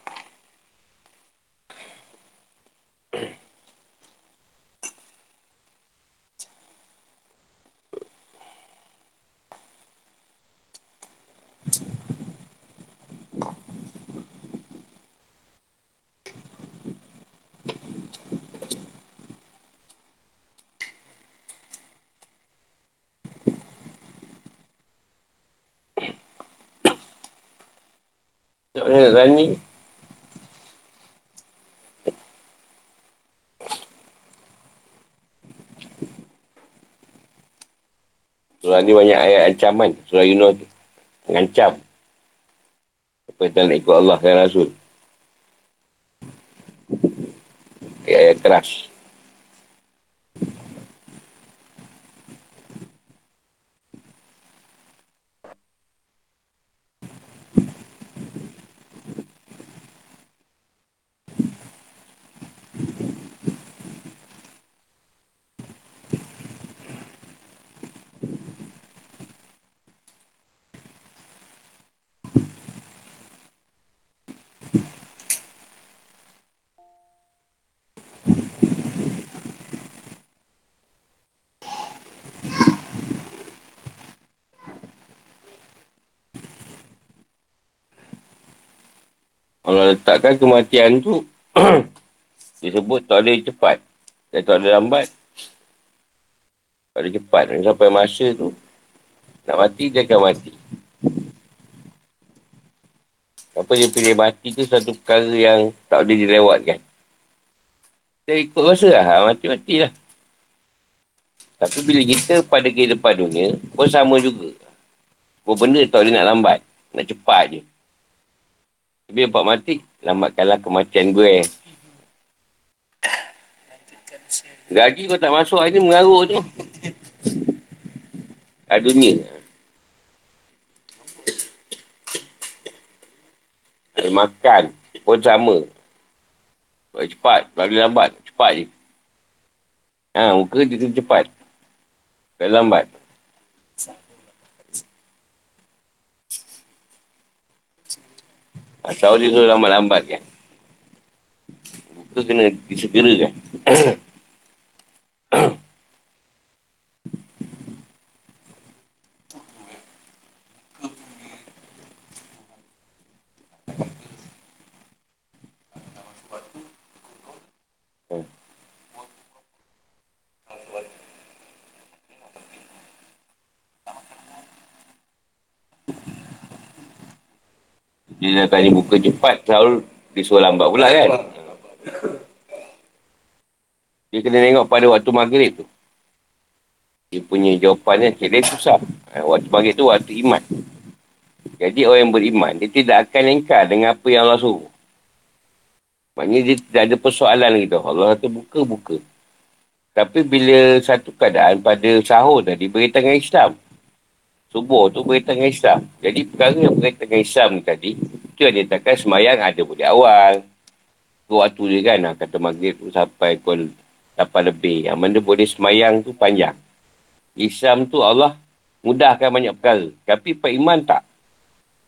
Tak nak tanya. Surah ni banyak ayat ancaman. Surah Yunus tu. Mengancam. Apa yang nak ikut Allah dan Rasul. Ayat-ayat keras. Allah letakkan kematian tu disebut tak ada cepat dan tak ada lambat tak ada cepat sampai masa tu nak mati dia akan mati apa dia pilih mati tu satu perkara yang tak boleh dilewatkan Kita ikut rasa lah. Ha, mati-mati lah. Tapi bila kita pada kehidupan dunia, pun sama juga. Pun benda tau dia nak lambat. Nak cepat je. Tapi nampak mati, lambatkanlah kematian gue. Gaji kau tak masuk hari ni mengarut tu. Kat dunia. Eh, makan pun sama. Buat cepat, bagi lambat. Cepat je. Ha, muka dia cepat. Tak lambat. Atau dia tu lambat-lambat kan. Muka kena disegerakan. Dia dah tanya buka cepat, selalu dia suruh lambat pula kan. Dia kena tengok pada waktu maghrib tu. Dia punya jawapannya, cik dia susah. Ha, waktu maghrib tu waktu iman. Jadi orang yang beriman, dia tidak akan lengkar dengan apa yang Allah suruh. Maknanya dia tidak ada persoalan lagi tu. Allah kata buka-buka. Tapi bila satu keadaan pada sahur tadi berkaitan dengan Islam. Subuh tu berkaitan dengan Islam. Jadi perkara yang berkaitan dengan Islam tadi, itu yang dinyatakan semayang ada boleh awal. Waktu dia kan, kata maghrib tu sampai pukul 8 lebih. Yang mana boleh semayang tu panjang. Islam tu Allah mudahkan banyak perkara. Tapi Pak Iman tak.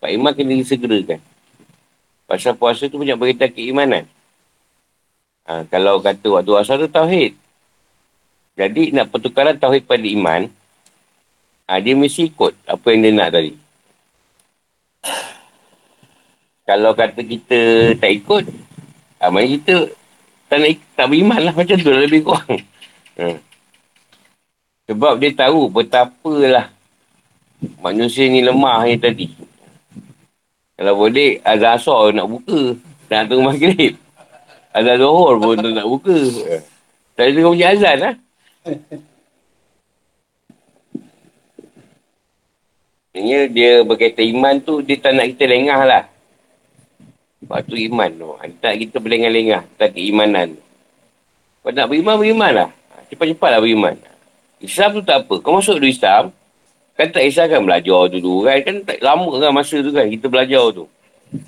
Pak Iman kena disegerakan. Pasal puasa tu banyak berkaitan keimanan. Ha, kalau kata waktu asal tu tauhid. Jadi nak pertukaran tauhid pada iman, ha, dia mesti ikut apa yang dia nak tadi. Kalau kata kita tak ikut, ha, maknanya kita tak, nak, tak beriman lah macam tu lebih kurang. Ha. Sebab dia tahu betapalah manusia ni lemah ni tadi. Kalau boleh, azan asar nak buka. Nak tunggu maghrib. Azan zuhur pun nak buka. Tak ada tengok punya azan lah. Maksudnya dia berkaitan iman tu, dia tak nak kita lengah lah. Sebab tu iman tu. Dia tak kita berlengah-lengah. Tak keimanan. Kau nak beriman, beriman lah. Cepat-cepat lah beriman. Islam tu tak apa. Kau masuk dulu Islam, kan tak kisah kan belajar dulu kan. Kan tak lama kan masa tu kan kita belajar tu.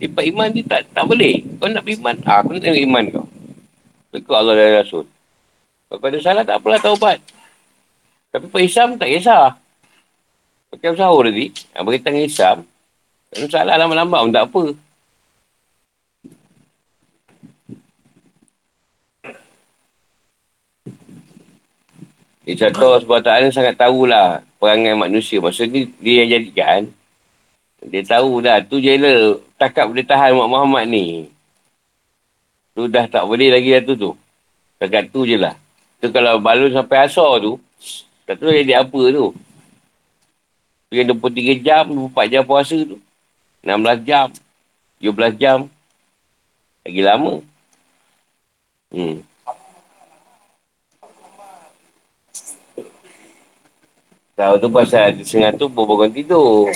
Cepat iman dia tak, tak boleh. Kau nak beriman, ah, aku nak tengok iman kau. Ikut Allah dan Rasul. Kalau ada salah, tak apalah taubat. Tapi Pak Islam tak kisah. Macam sahur tadi, yang berkaitan dengan Islam, kalau salah lambat-lambat pun tak apa. Dia contoh sebab tak sangat tahulah perangai manusia. Maksudnya dia yang jadikan. Dia tahu dah tu je lah takap boleh tahan Mak Muhammad ni. Tu dah tak boleh lagi dah tu tu. Takat tu je lah. Tu kalau balun sampai asar tu, tak tahu jadi apa tu. Yang 23 jam, 24 jam puasa tu. 16 jam, 17 jam. Lagi lama. Hmm. Tahu tu pasal setengah tu berbangun tidur.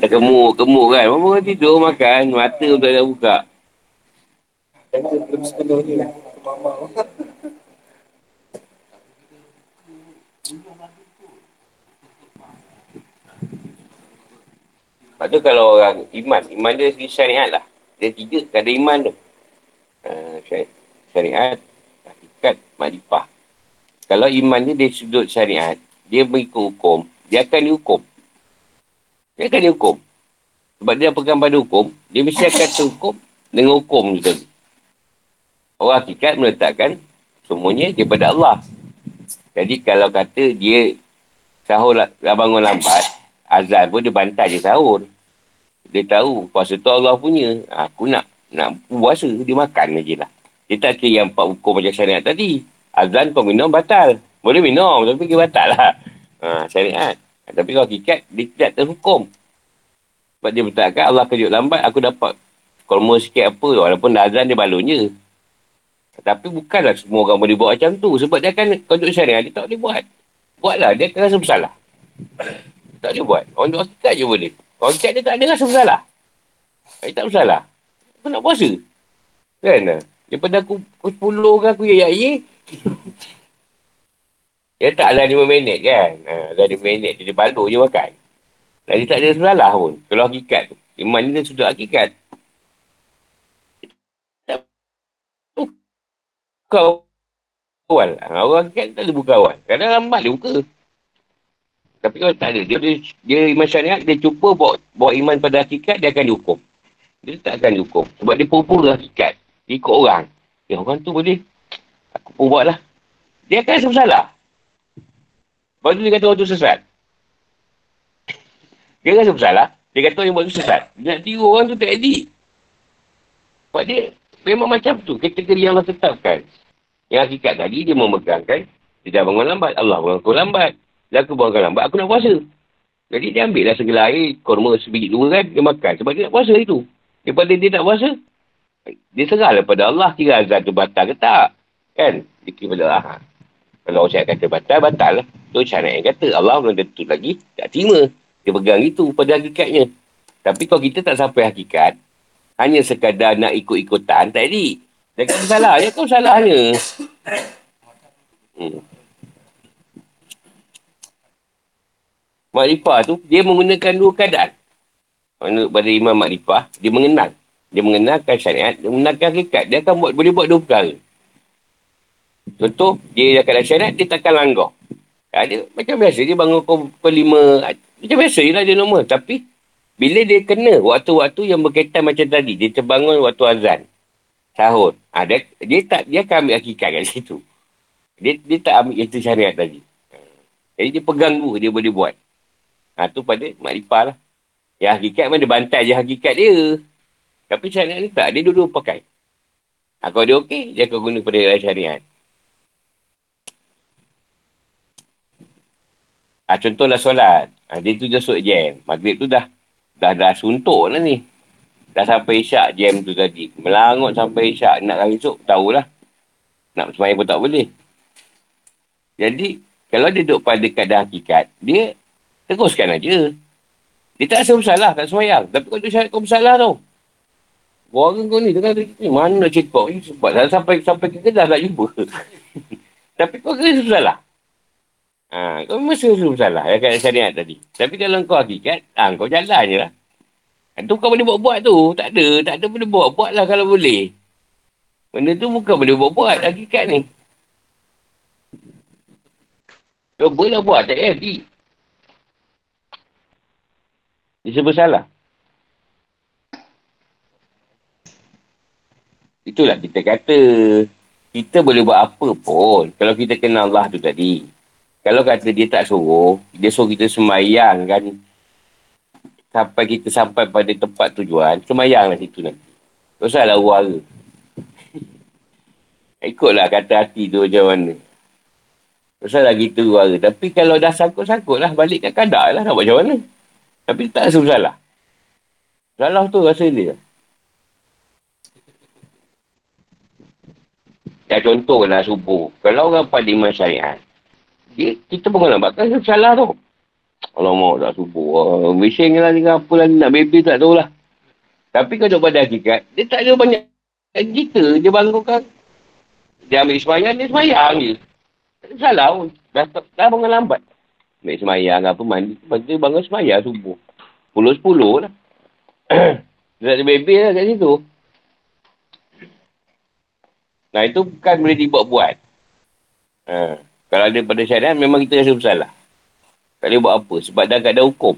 Dah gemuk-gemuk kan. Berbangun tidur, makan. Mata pun tak ada buka. Lepas tu kalau orang iman, iman dia segi syariat lah. Dia tiga, ada iman tu. Uh, syariat, hakikat, makrifah. Kalau iman dia dari sudut syariat, dia mengikut hukum, dia akan dihukum. Dia akan dihukum. Sebab dia pegang pada hukum, dia mesti akan terhukum dengan hukum tu tadi. Orang hakikat meletakkan semuanya daripada Allah. Jadi kalau kata dia sahur lah, bangun lambat, azan pun dia bantai je sahur. Dia tahu puasa tu Allah punya. Aku nak nak puasa, dia makan je lah. Dia tak kira yang empat hukum macam syariat tadi. Azan kau minum batal. Boleh minum, tapi dia batal lah. Ha, syariat. Tapi kalau hakikat, dia tidak terhukum. Sebab dia bertakkan Allah kejut lambat, aku dapat kolma sikit apa. Walaupun azan dia balun je. Tapi bukanlah semua orang boleh buat macam tu. Sebab dia akan, kalau duduk syariah, dia tak boleh buat. Buatlah, dia akan rasa bersalah. Tak boleh buat. Orang duduk hakikat je boleh. Orang hakikat dia tak ada rasa bersalah. Dia tak bersalah. Aku nak puasa. Kan? Daripada aku pukul 10 kan aku ya ya Dia taklah 5 minit kan. Ha, dah 5 minit dia balu je makan. Dan dia tak ada salah pun. Kalau hakikat tu. Iman ni sudah hakikat. Buka awal. Ha, orang hakikat tak ada buka awal. Kadang lambat dia buka. Tapi kalau tak ada, dia, dia, dia iman syariat, dia cuba bawa, bawa iman pada hakikat, dia akan dihukum. Dia tak akan dihukum. Sebab dia pura-pura hakikat. Dia ikut orang. Ya, orang tu boleh. Aku pun buat lah. Dia akan rasa bersalah. Lepas tu dia kata orang tu sesat. Dia rasa bersalah. Dia kata orang yang buat tu sesat. Dia nak tiru orang tu tak edit. Sebab dia memang macam tu. Kategori yang Allah tetapkan. Yang hakikat tadi dia memegangkan. Dia dah bangun lambat. Allah bangun lambat. Dan aku bangun lambat. Aku nak puasa. Jadi dia ambil lah segala air. Korma sebiji dua kan. Dia makan. Sebab dia nak puasa itu. Daripada dia nak puasa. Dia serah pada Allah. Kira azan tu batal ke tak. Kan? Dia kira pada Allah. Kalau orang kata batal, batal lah. Tu cara yang kata. Allah belum tentu lagi. Tak terima. Dia pegang itu pada hakikatnya. Tapi kalau kita tak sampai hakikat. Hanya sekadar nak ikut-ikutan. Tak jadi. Dia kata salah. Ya kau salahnya. Hmm. Makrifah tu, dia menggunakan dua keadaan. Menurut pada Imam Makrifah, dia mengenal. Dia mengenalkan syariat, dia mengenalkan hakikat. Dia akan buat, boleh buat dua perkara. Contoh, dia akan ada syariat, dia takkan langgar. Ha, dia, macam biasa, dia bangun pukul, lima. Macam biasa je lah dia normal. Tapi, bila dia kena waktu-waktu yang berkaitan macam tadi, dia terbangun waktu azan. Sahur. Ha, dia, dia, tak, dia akan ambil hakikat kat situ. Dia, dia tak ambil itu syariat tadi. Ha, jadi dia pegang dia boleh buat. Ha, tu pada makrifah lah. Yang hakikat dia bantai je hakikat dia. Tapi syariat ni tak. Dia dulu pakai. Ha, kalau dia okey, dia akan guna pada syariat. Ha, contohlah solat. Ha, dia tu dah sort jam. Maghrib tu dah dah dah suntuk lah ni. Dah sampai isyak jam tu tadi. Melangut sampai isyak. Nak lagi esok, tahulah. Nak semayang pun tak boleh. Jadi, kalau dia duduk pada keadaan hakikat, dia Teruskan aja. Dia tak rasa bersalah kat semayang. Tapi kalau dia syarat kau bersalah tau. Orang kau ni tengah ni mana cekok ni sebab dah sampai sampai ke kedah tak jumpa. Tapi kau kena bersalah. Ha, kau mesti rasa bersalah yang kat syariat tadi. Tapi kalau kau hakikat, ha, kau jalan je lah. Itu kau boleh buat-buat tu. Tak ada. Tak ada boleh buat. Buat lah kalau boleh. Benda tu bukan boleh buat-buat hakikat ni. Cuba lah buat. Tak payah dia bersalah. Itulah kita kata. Kita boleh buat apa pun. Kalau kita kenal Allah tu tadi. Kalau kata dia tak suruh. Dia suruh kita semayang kan. Sampai kita sampai pada tempat tujuan. Semayang lah situ nanti. Tak usahlah uara. Ikutlah kata hati tu macam mana. Tak usahlah gitu uara. Tapi kalau dah sangkut-sangkut lah. Balik kat kadar lah. Nak buat macam mana? Tapi tak rasa bersalah. Salah tu rasa dia. Ya contoh lah subuh. Kalau orang pada iman syariat, dia, kita pun nak bakal salah tu. Kalau mau tak subuh. Uh, bising lah dengan apa lah nak baby tak tahu lah. Tapi kalau pada hakikat, dia tak ada banyak kita. Dia bangunkan. Dia ambil semayang, dia semayang je. Tak salah pun. Dah, dah bangun lambat. Ambil semayang apa mandi. Lepas tu bangun semayang subuh. Puluh-sepuluh lah. Dia ada baby lah kat situ. Nah itu bukan boleh dibuat-buat. Ha. Kalau ada pada syariat memang kita rasa bersalah. Tak boleh buat apa. Sebab dah tak ada hukum.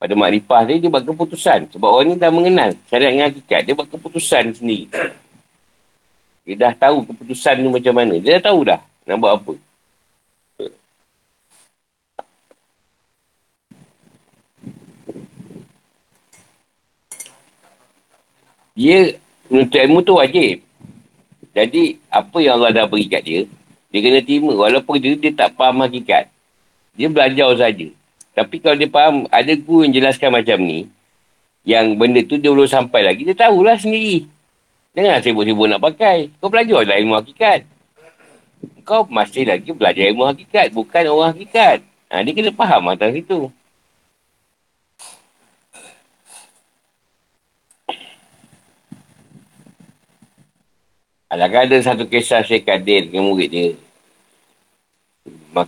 Pada makrifah dia, dia buat keputusan. Sebab orang ni dah mengenal syariat yang hakikat. Dia buat keputusan sendiri. Dia dah tahu keputusan ni macam mana. Dia dah tahu dah nak buat apa. Dia menuntut ilmu tu wajib. Jadi, apa yang Allah dah beri kat dia, dia kena terima. Walaupun dia, dia tak faham hakikat. Dia belajar saja. Tapi kalau dia faham, ada guru yang jelaskan macam ni, yang benda tu dia belum sampai lagi, dia tahulah sendiri. Jangan sibuk-sibuk nak pakai. Kau belajar lah ilmu hakikat. Kau masih lagi belajar ilmu hakikat. Bukan orang hakikat. Ha, dia kena faham atas itu. Alangkah ada satu kisah Syekh Kadir dengan murid dia.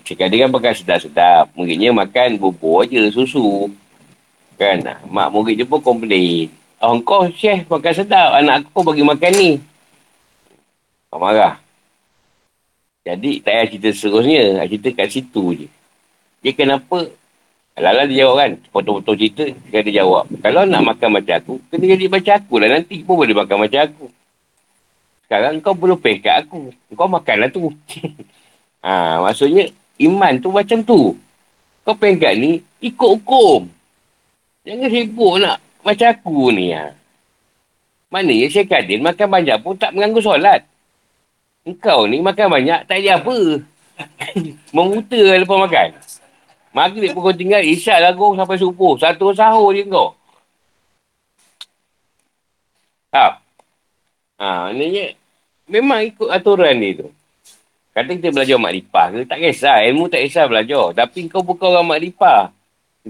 Syekh Kadir kan pakai sedap-sedap. Muridnya makan bubur je, susu. Kan? Mak murid dia pun komplain. Oh, kau Syekh makan sedap. Anak aku bagi makan ni. Kau marah. Jadi, tak payah cerita seterusnya. Cerita kat situ je. Dia kenapa? Lala dia jawab kan. Potong-potong cerita, dia jawab. Kalau nak makan macam aku, kena jadi macam aku lah. Nanti pun boleh makan macam aku. Sekarang kau perlu pekat aku. Kau makanlah tu. ha, maksudnya, iman tu macam tu. Kau pekat ni, ikut hukum. Jangan sibuk nak macam aku ni. Ha. Maknanya saya kadin makan banyak pun tak mengganggu solat. Engkau ni makan banyak tak ada apa. Memuta lepas makan. Maghrib pun kau tinggal isyak lagu sampai subuh. Satu sahur je kau. Ha. Ha, maknanya Memang ikut aturan dia tu. Kata kita belajar makrifah ke, tak kisah. Ilmu tak kisah belajar. Tapi kau bukan orang makrifah.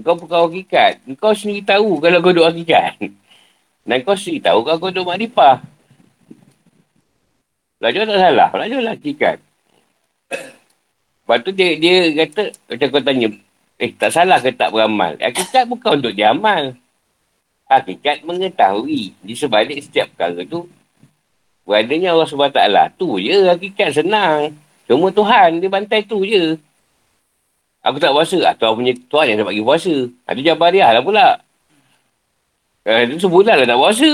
Kau bukan orang hakikat. Kau sendiri tahu kalau kau duduk hakikat. Dan kau sendiri tahu kalau kau duduk makrifah. Belajar tak salah. Belajar lah hakikat. Lepas tu dia, dia kata, macam kau tanya, eh tak salah ke tak beramal? Hakikat bukan untuk dia amal. Hakikat mengetahui. Di sebalik setiap perkara tu, Beradanya Allah SWT. Tu je hakikat senang. Cuma Tuhan dia bantai tu je. Aku tak puasa. Ah, Tuhan punya Tuhan yang dah bagi puasa. Itu ah, Jabariah lah pula. Eh, itu sebulan lah tak puasa.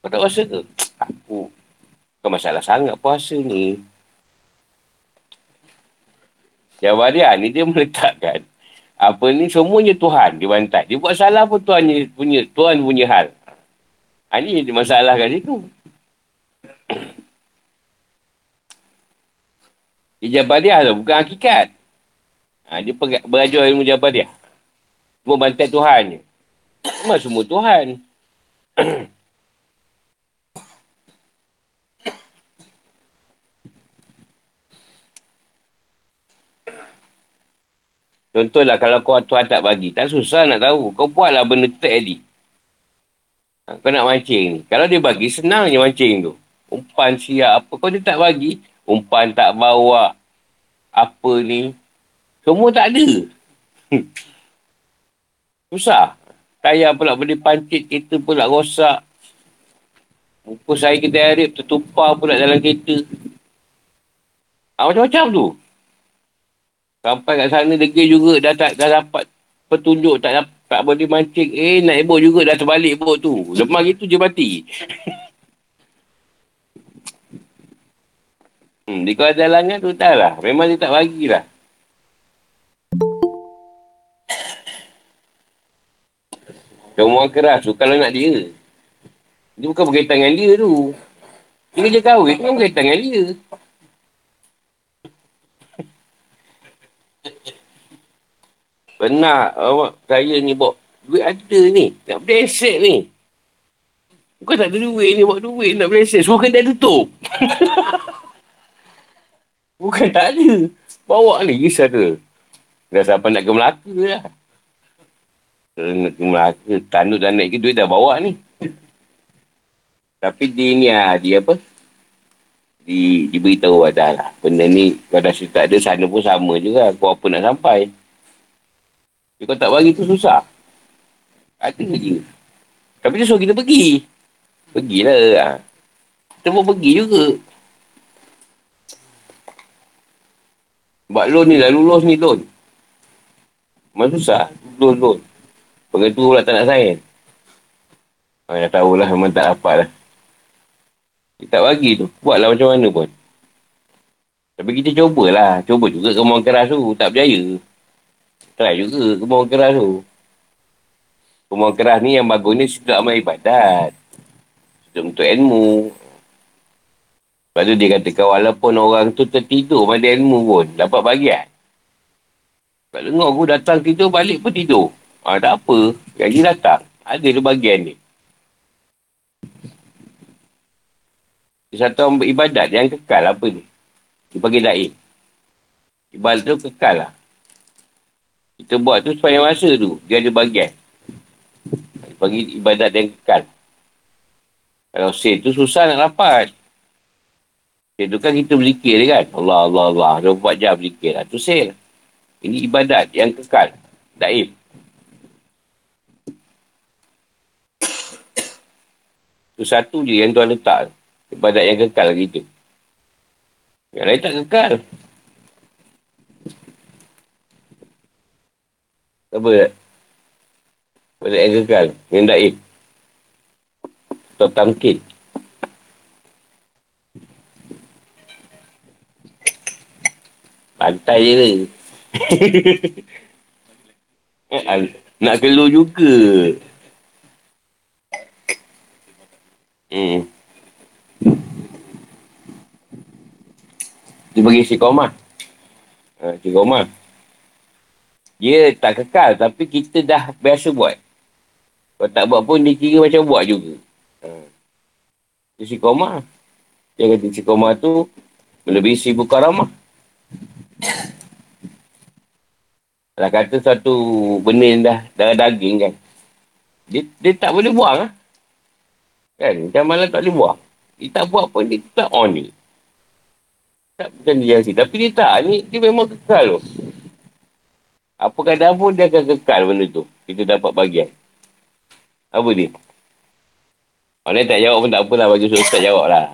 Kau tak puasa ke? Aku. Kau masalah sangat puasa ni. Jabariah ni dia meletakkan. Apa ni semuanya Tuhan dia bantai. Dia buat salah pun Tuhan punya, Tuhan punya hal. Ini masalah kat situ. Dia Jabariah tu, bukan hakikat. Ha, dia berajar ilmu Jabariah. Semua bantai Tuhan je. Memang semua Tuhan. Contohlah kalau kau Tuhan tak bagi. Tak susah nak tahu. Kau buatlah benda tadi. Ha, kau nak mancing ni. Kalau dia bagi, senang je mancing tu. Umpan siap apa. Kau dia tak bagi, umpan tak bawa. Apa ni. Semua tak ada. Susah. Tayar pula boleh pancit, kereta pula rosak. Muka saya kita harip tertumpah pula dalam kereta. Ha, macam-macam tu. Sampai kat sana degil juga dah tak dah dapat petunjuk tak dapat tak boleh mancing. Eh, nak bot juga dah terbalik bot tu. Lepas gitu je mati. hmm, dia kalau ada langat tu tak lah. Memang dia tak bagilah. Semua keras tu kalau nak dia. Dia bukan berkaitan dengan dia tu. Dia kerja kahwin tu kan berkaitan dengan dia. Pernah awak saya ni bawa duit ada ni. Nak beli aset ni. Bukan tak ada duit ni bawa duit nak beli aset. Semua dah tutup. Bukan tak ada. Bawa ni kisah tu. Dah sampai nak ke Melaka lah. Nak ke Melaka. Tanduk dan naik ke duit dah bawa ni. Tapi dia ni lah. Dia apa? Di, diberitahu ada lah. Benda ni kalau dah tak ada sana pun sama juga. Kau apa nak sampai. Dia kau tak bagi tu susah. Ada je. Tapi dia suruh kita pergi. Pergilah. Ha. Kita pun pergi juga. Buat loan ni lah. Lulus ni loan. Memang susah. Loan, loan. Pengetua pula tak nak sign. Ha, dah tahulah. Memang tak dapat lah. Dia tak bagi tu. Buatlah macam mana pun. Tapi kita cubalah. Cuba juga kemauan keras tu. Tak berjaya. Try juga kemauan keras tu. Kemauan keras ni yang bagus ni sudut amal ibadat. Sudut untuk ilmu. Lepas tu dia katakan walaupun orang tu tertidur pada ilmu pun dapat bagian. Lepas tu aku datang tidur balik pun tidur. Ha, tak apa. Yang ni datang. Ada tu bagian ni. Satu ibadat yang kekal apa ni? Dia panggil daim. Ibadat tu kekal lah. Kita buat tu sepanjang masa tu. Dia ada bagian. Panggil ibadat yang kekal. Kalau say tu susah nak dapat. Say tu kan kita berzikir kan. Allah, Allah, Allah. 24 jam berzikir lah. Tu say Ini ibadat yang kekal. Daim. Tu satu je yang tuan letak. Ibadat yang kekal kita. Yang lain tak kekal. Apa tak? Pada yang kekal. Yang daib. Atau tamkin. Pantai je lah. Nak keluar juga. Hmm. Dia bagi si koma. Ha, si koma. Dia tak kekal tapi kita dah biasa buat. Kalau tak buat pun dia kira macam buat juga. Ha. Dia si koma. Dia kata si koma tu melebihi seribu karamah. Kalau kata satu benih dah darah daging kan. Dia, dia tak boleh buang lah. Kan? Macam malam tak boleh buang. Dia tak buat pun dia tak on ni. Tak bukan dia yang Tapi dia tak. Ni, dia memang kekal tu. Apa kadang pun dia akan kekal benda tu. Kita dapat bagian. Apa dia? Orang tak jawab pun tak apalah. Bagi Ustaz jawab lah.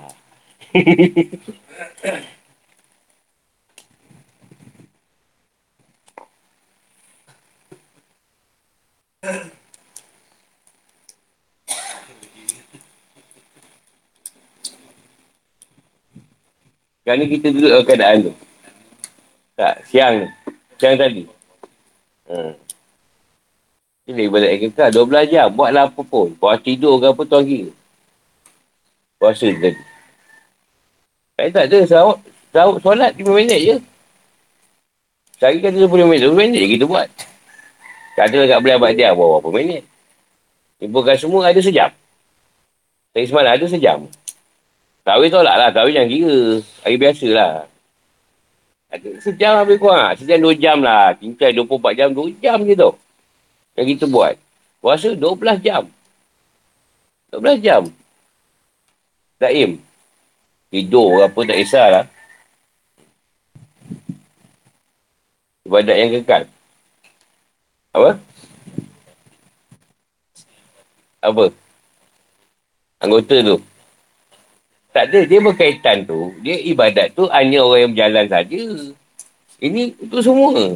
Sekarang ni kita duduk dalam keadaan tu. Tak, siang. Siang tadi. Hmm. Ini ibadat yang kekal. 12 jam. Buatlah apa pun. Puas tidur ke apa tuan kira. Puasa tadi. Eh tak ada. Sahut, sahut solat 5 minit je. Sehari kan 30 minit. 20 minit je kita buat. Tak ada kat boleh abad dia. Buat berapa minit. Ibukan semua ada sejam. Tadi semalam ada sejam. Tarawih tolak lah. Tarawih jangan kira. Hari biasa lah. Sejam habis kurang. Sejam dua jam lah. Cincai 24 jam, dua jam je tu. Yang kita buat. Puasa 12 jam. 12 jam. Daim. Tidur apa tak kisahlah. Ibadat yang kekal. Apa? Apa? Anggota tu. Tak ada. Dia berkaitan tu. Dia ibadat tu hanya orang yang berjalan saja. Ini itu semua.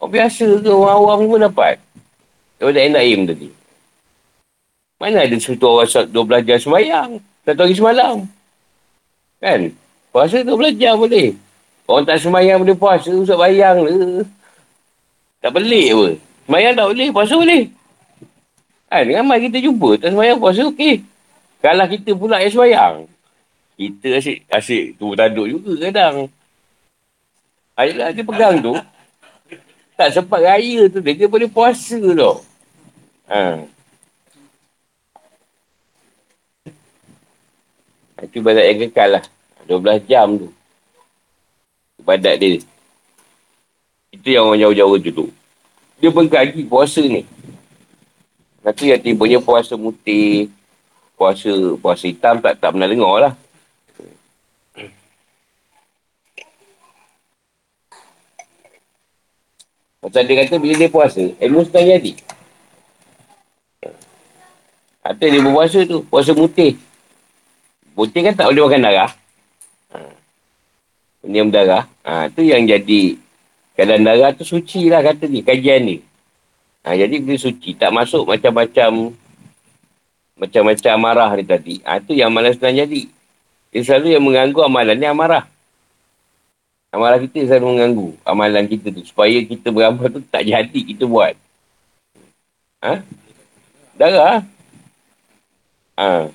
Orang biasa ke orang awam pun dapat. Daripada Enaim tadi. Mana ada satu orang 12 jam semayang. Satu hari semalam. Kan? Puasa 12 jam boleh. Orang tak semayang boleh puasa. Usah bayang le. Tak pelik apa. Semayang tak boleh. Puasa boleh. Kan? Ramai kita jumpa. Tak semayang puasa okey. Kalau kita pula yang semayang. Kita asyik, asyik tu taduk juga kadang. Ayolah dia pegang tu. Tak sempat raya tu dia, dia boleh puasa tu. Ha. Itu ibadat yang kekal lah. 12 jam tu. Ibadat dia. Itu yang orang jauh-jauh tu tu. Dia pengkaji puasa ni. Nanti yang tibanya puasa mutih. Puasa puasa hitam tak tak pernah dengar lah. Pasal dia kata bila dia puasa, ilmu sedang jadi. Atau dia berpuasa tu, puasa mutih. Mutih kan tak boleh makan darah. Peniam ha. darah. Ha, tu yang jadi keadaan darah tu suci lah kata ni, kajian ni. Ha, jadi bila suci, tak masuk macam-macam macam-macam amarah ni tadi. Ha, tu yang malas sedang jadi. Dia selalu yang mengganggu amalan ni amarah. Amalan kita selalu mengganggu amalan kita tu. Supaya kita beramal tu tak jadi kita buat. Ha? Darah. Ha.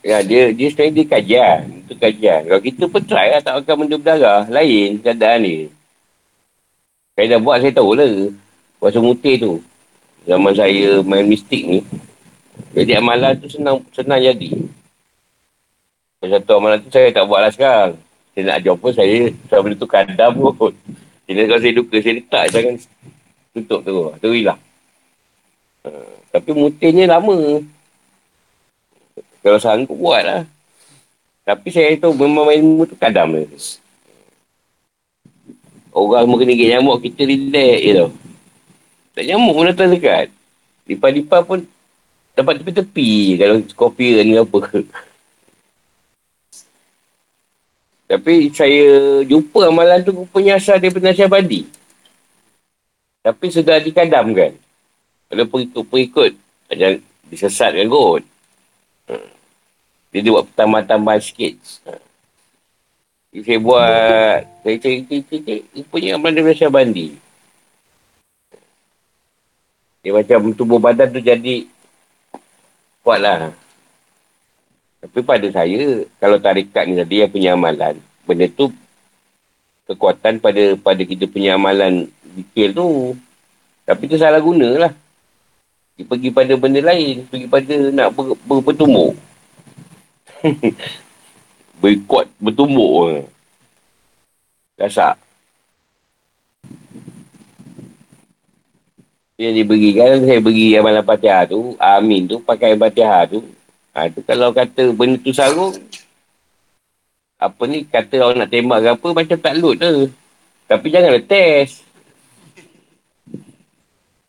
Ya, dia dia sebenarnya dia kajian. Itu kajian. Kalau kita pun try lah tak akan benda berdarah. Lain keadaan ni. Saya dah buat, saya tahu lah. Puasa mutih tu. Zaman saya main mistik ni. Jadi amalan tu senang senang jadi. Satu amalan tu saya tak buat lah sekarang. Saya nak jumpa saya, saya boleh tukar dam pun. Jadi kalau saya duka, saya letak jangan tutup tu. Tu hilang. Uh, tapi mutinya lama. Kalau sanggup buat lah. Tapi saya tahu memang ilmu tu kadam dia. Orang semua kena gigit nyamuk, kita relax je tau. Tak nyamuk pun datang dekat. Lipat-lipat pun dapat tepi-tepi kalau kopi ni apa. Tapi saya jumpa amalan tu rupanya asal daripada Nasyah Badi. Tapi sudah dikadamkan. Kalau pengikut-pengikut, macam disesatkan kot. Dia, dia buat pertambah-tambah sikit. Jadi saya buat, saya cari-cari, rupanya amalan daripada Nasyah Badi. Dia macam tubuh badan tu jadi kuat lah. Tapi pada saya, kalau tarikat ni tadi yang punya amalan, benda tu kekuatan pada pada kita punya amalan detail tu. Tapi tu salah guna lah. Dia pergi pada benda lain. Pergi pada nak ber, ber, bertumbuk. Berkuat bertumbuk. Rasak. Yang diberikan, saya beri amalan patiha tu, amin tu, pakai patiha tu. Ha, tu kalau kata benda tu sarung, apa ni, kata orang nak tembak ke apa, macam tak load tu. Tapi janganlah test.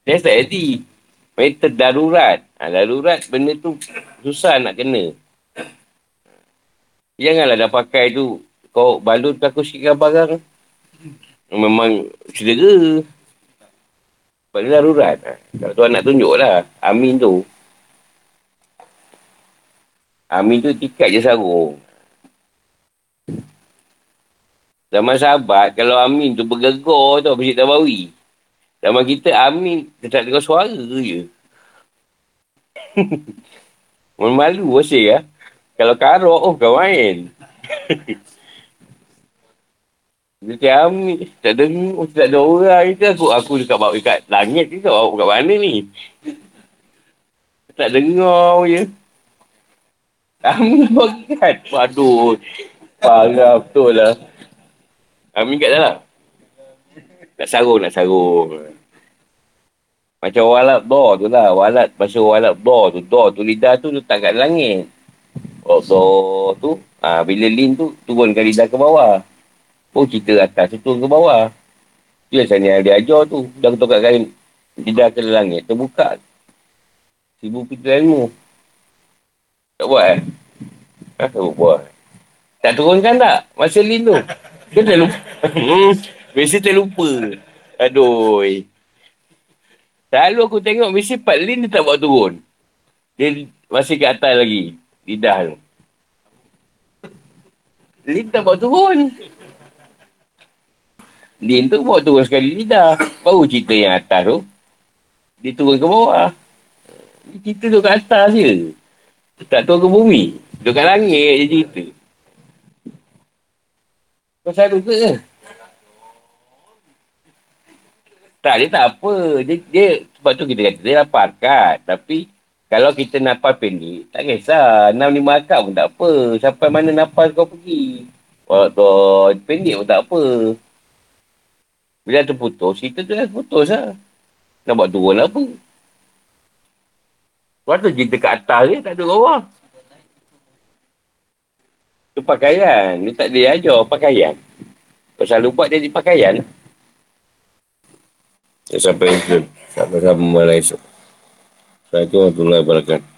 Test tak jadi. Main terdarurat. Ha, darurat, benda tu susah nak kena. Janganlah dah pakai tu, kau balut takut sikit barang. Memang cedera. Sebab dia darurat. Kalau tuan nak tunjuk lah. Amin tu. Amin tu tikat je sarung. Zaman sahabat, kalau Amin tu bergegar tau, Masjid Tabawi. Zaman kita, Amin, tak dengar suara je. Malu masih ya. Kalau karok, oh kau main. Dia cakap, Amin, tak ada, oh, tak ada orang ke aku, aku dekat bawah dekat langit ke kat bawah kat mana ni? Tak dengar je. Amin bagikan. Waduh. Parah betul lah. Amin kat dalam. Nak sarung, nak sarung. Macam walat door tu lah. Walat, masa walat door tu. Door tu, lidah tu letak kat langit. Oh, door tu. Ha, bila lin tu, turunkan lidah ke bawah. Oh kita atas tu turun ke bawah. Tu yang saya dia ajar tu. Dah ketukar kain lidah ke langit. Terbuka. Sibu pintu ilmu. Tak buat eh? Tak buat. Tak turunkan tak? Masa lin tu. Dia dah lupa. Biasa terlupa. Aduh. Selalu aku tengok mesti part lin dia tak buat turun. Dia masih ke atas lagi. Lidah tu. Lin tak buat turun. Lin tu bawa turun sekali lidah. Baru cerita yang atas tu. Dia turun ke bawah. Dia cerita tu kat atas je. Tak turun ke bumi. Duduk kat langit je cerita. Kau selalu ke? Tak, dia tak apa. Dia, dia, sebab tu kita kata dia lapar akad. Tapi kalau kita nafas pendek, tak kisah. 6-5 akad pun tak apa. Sampai mana nafas kau pergi. Waktu pendek pun tak apa. Bila terputus, kita tu dah putus lah. Nak buat turun apa? Lepas tu cerita kat atas je, tak ada bawah. Tu pakaian. Dia tak dia ajar pakaian. Kau selalu buat jadi pakaian. Sampai itu. Sampai-sampai malam esok. Assalamualaikum warahmatullahi wabarakatuh.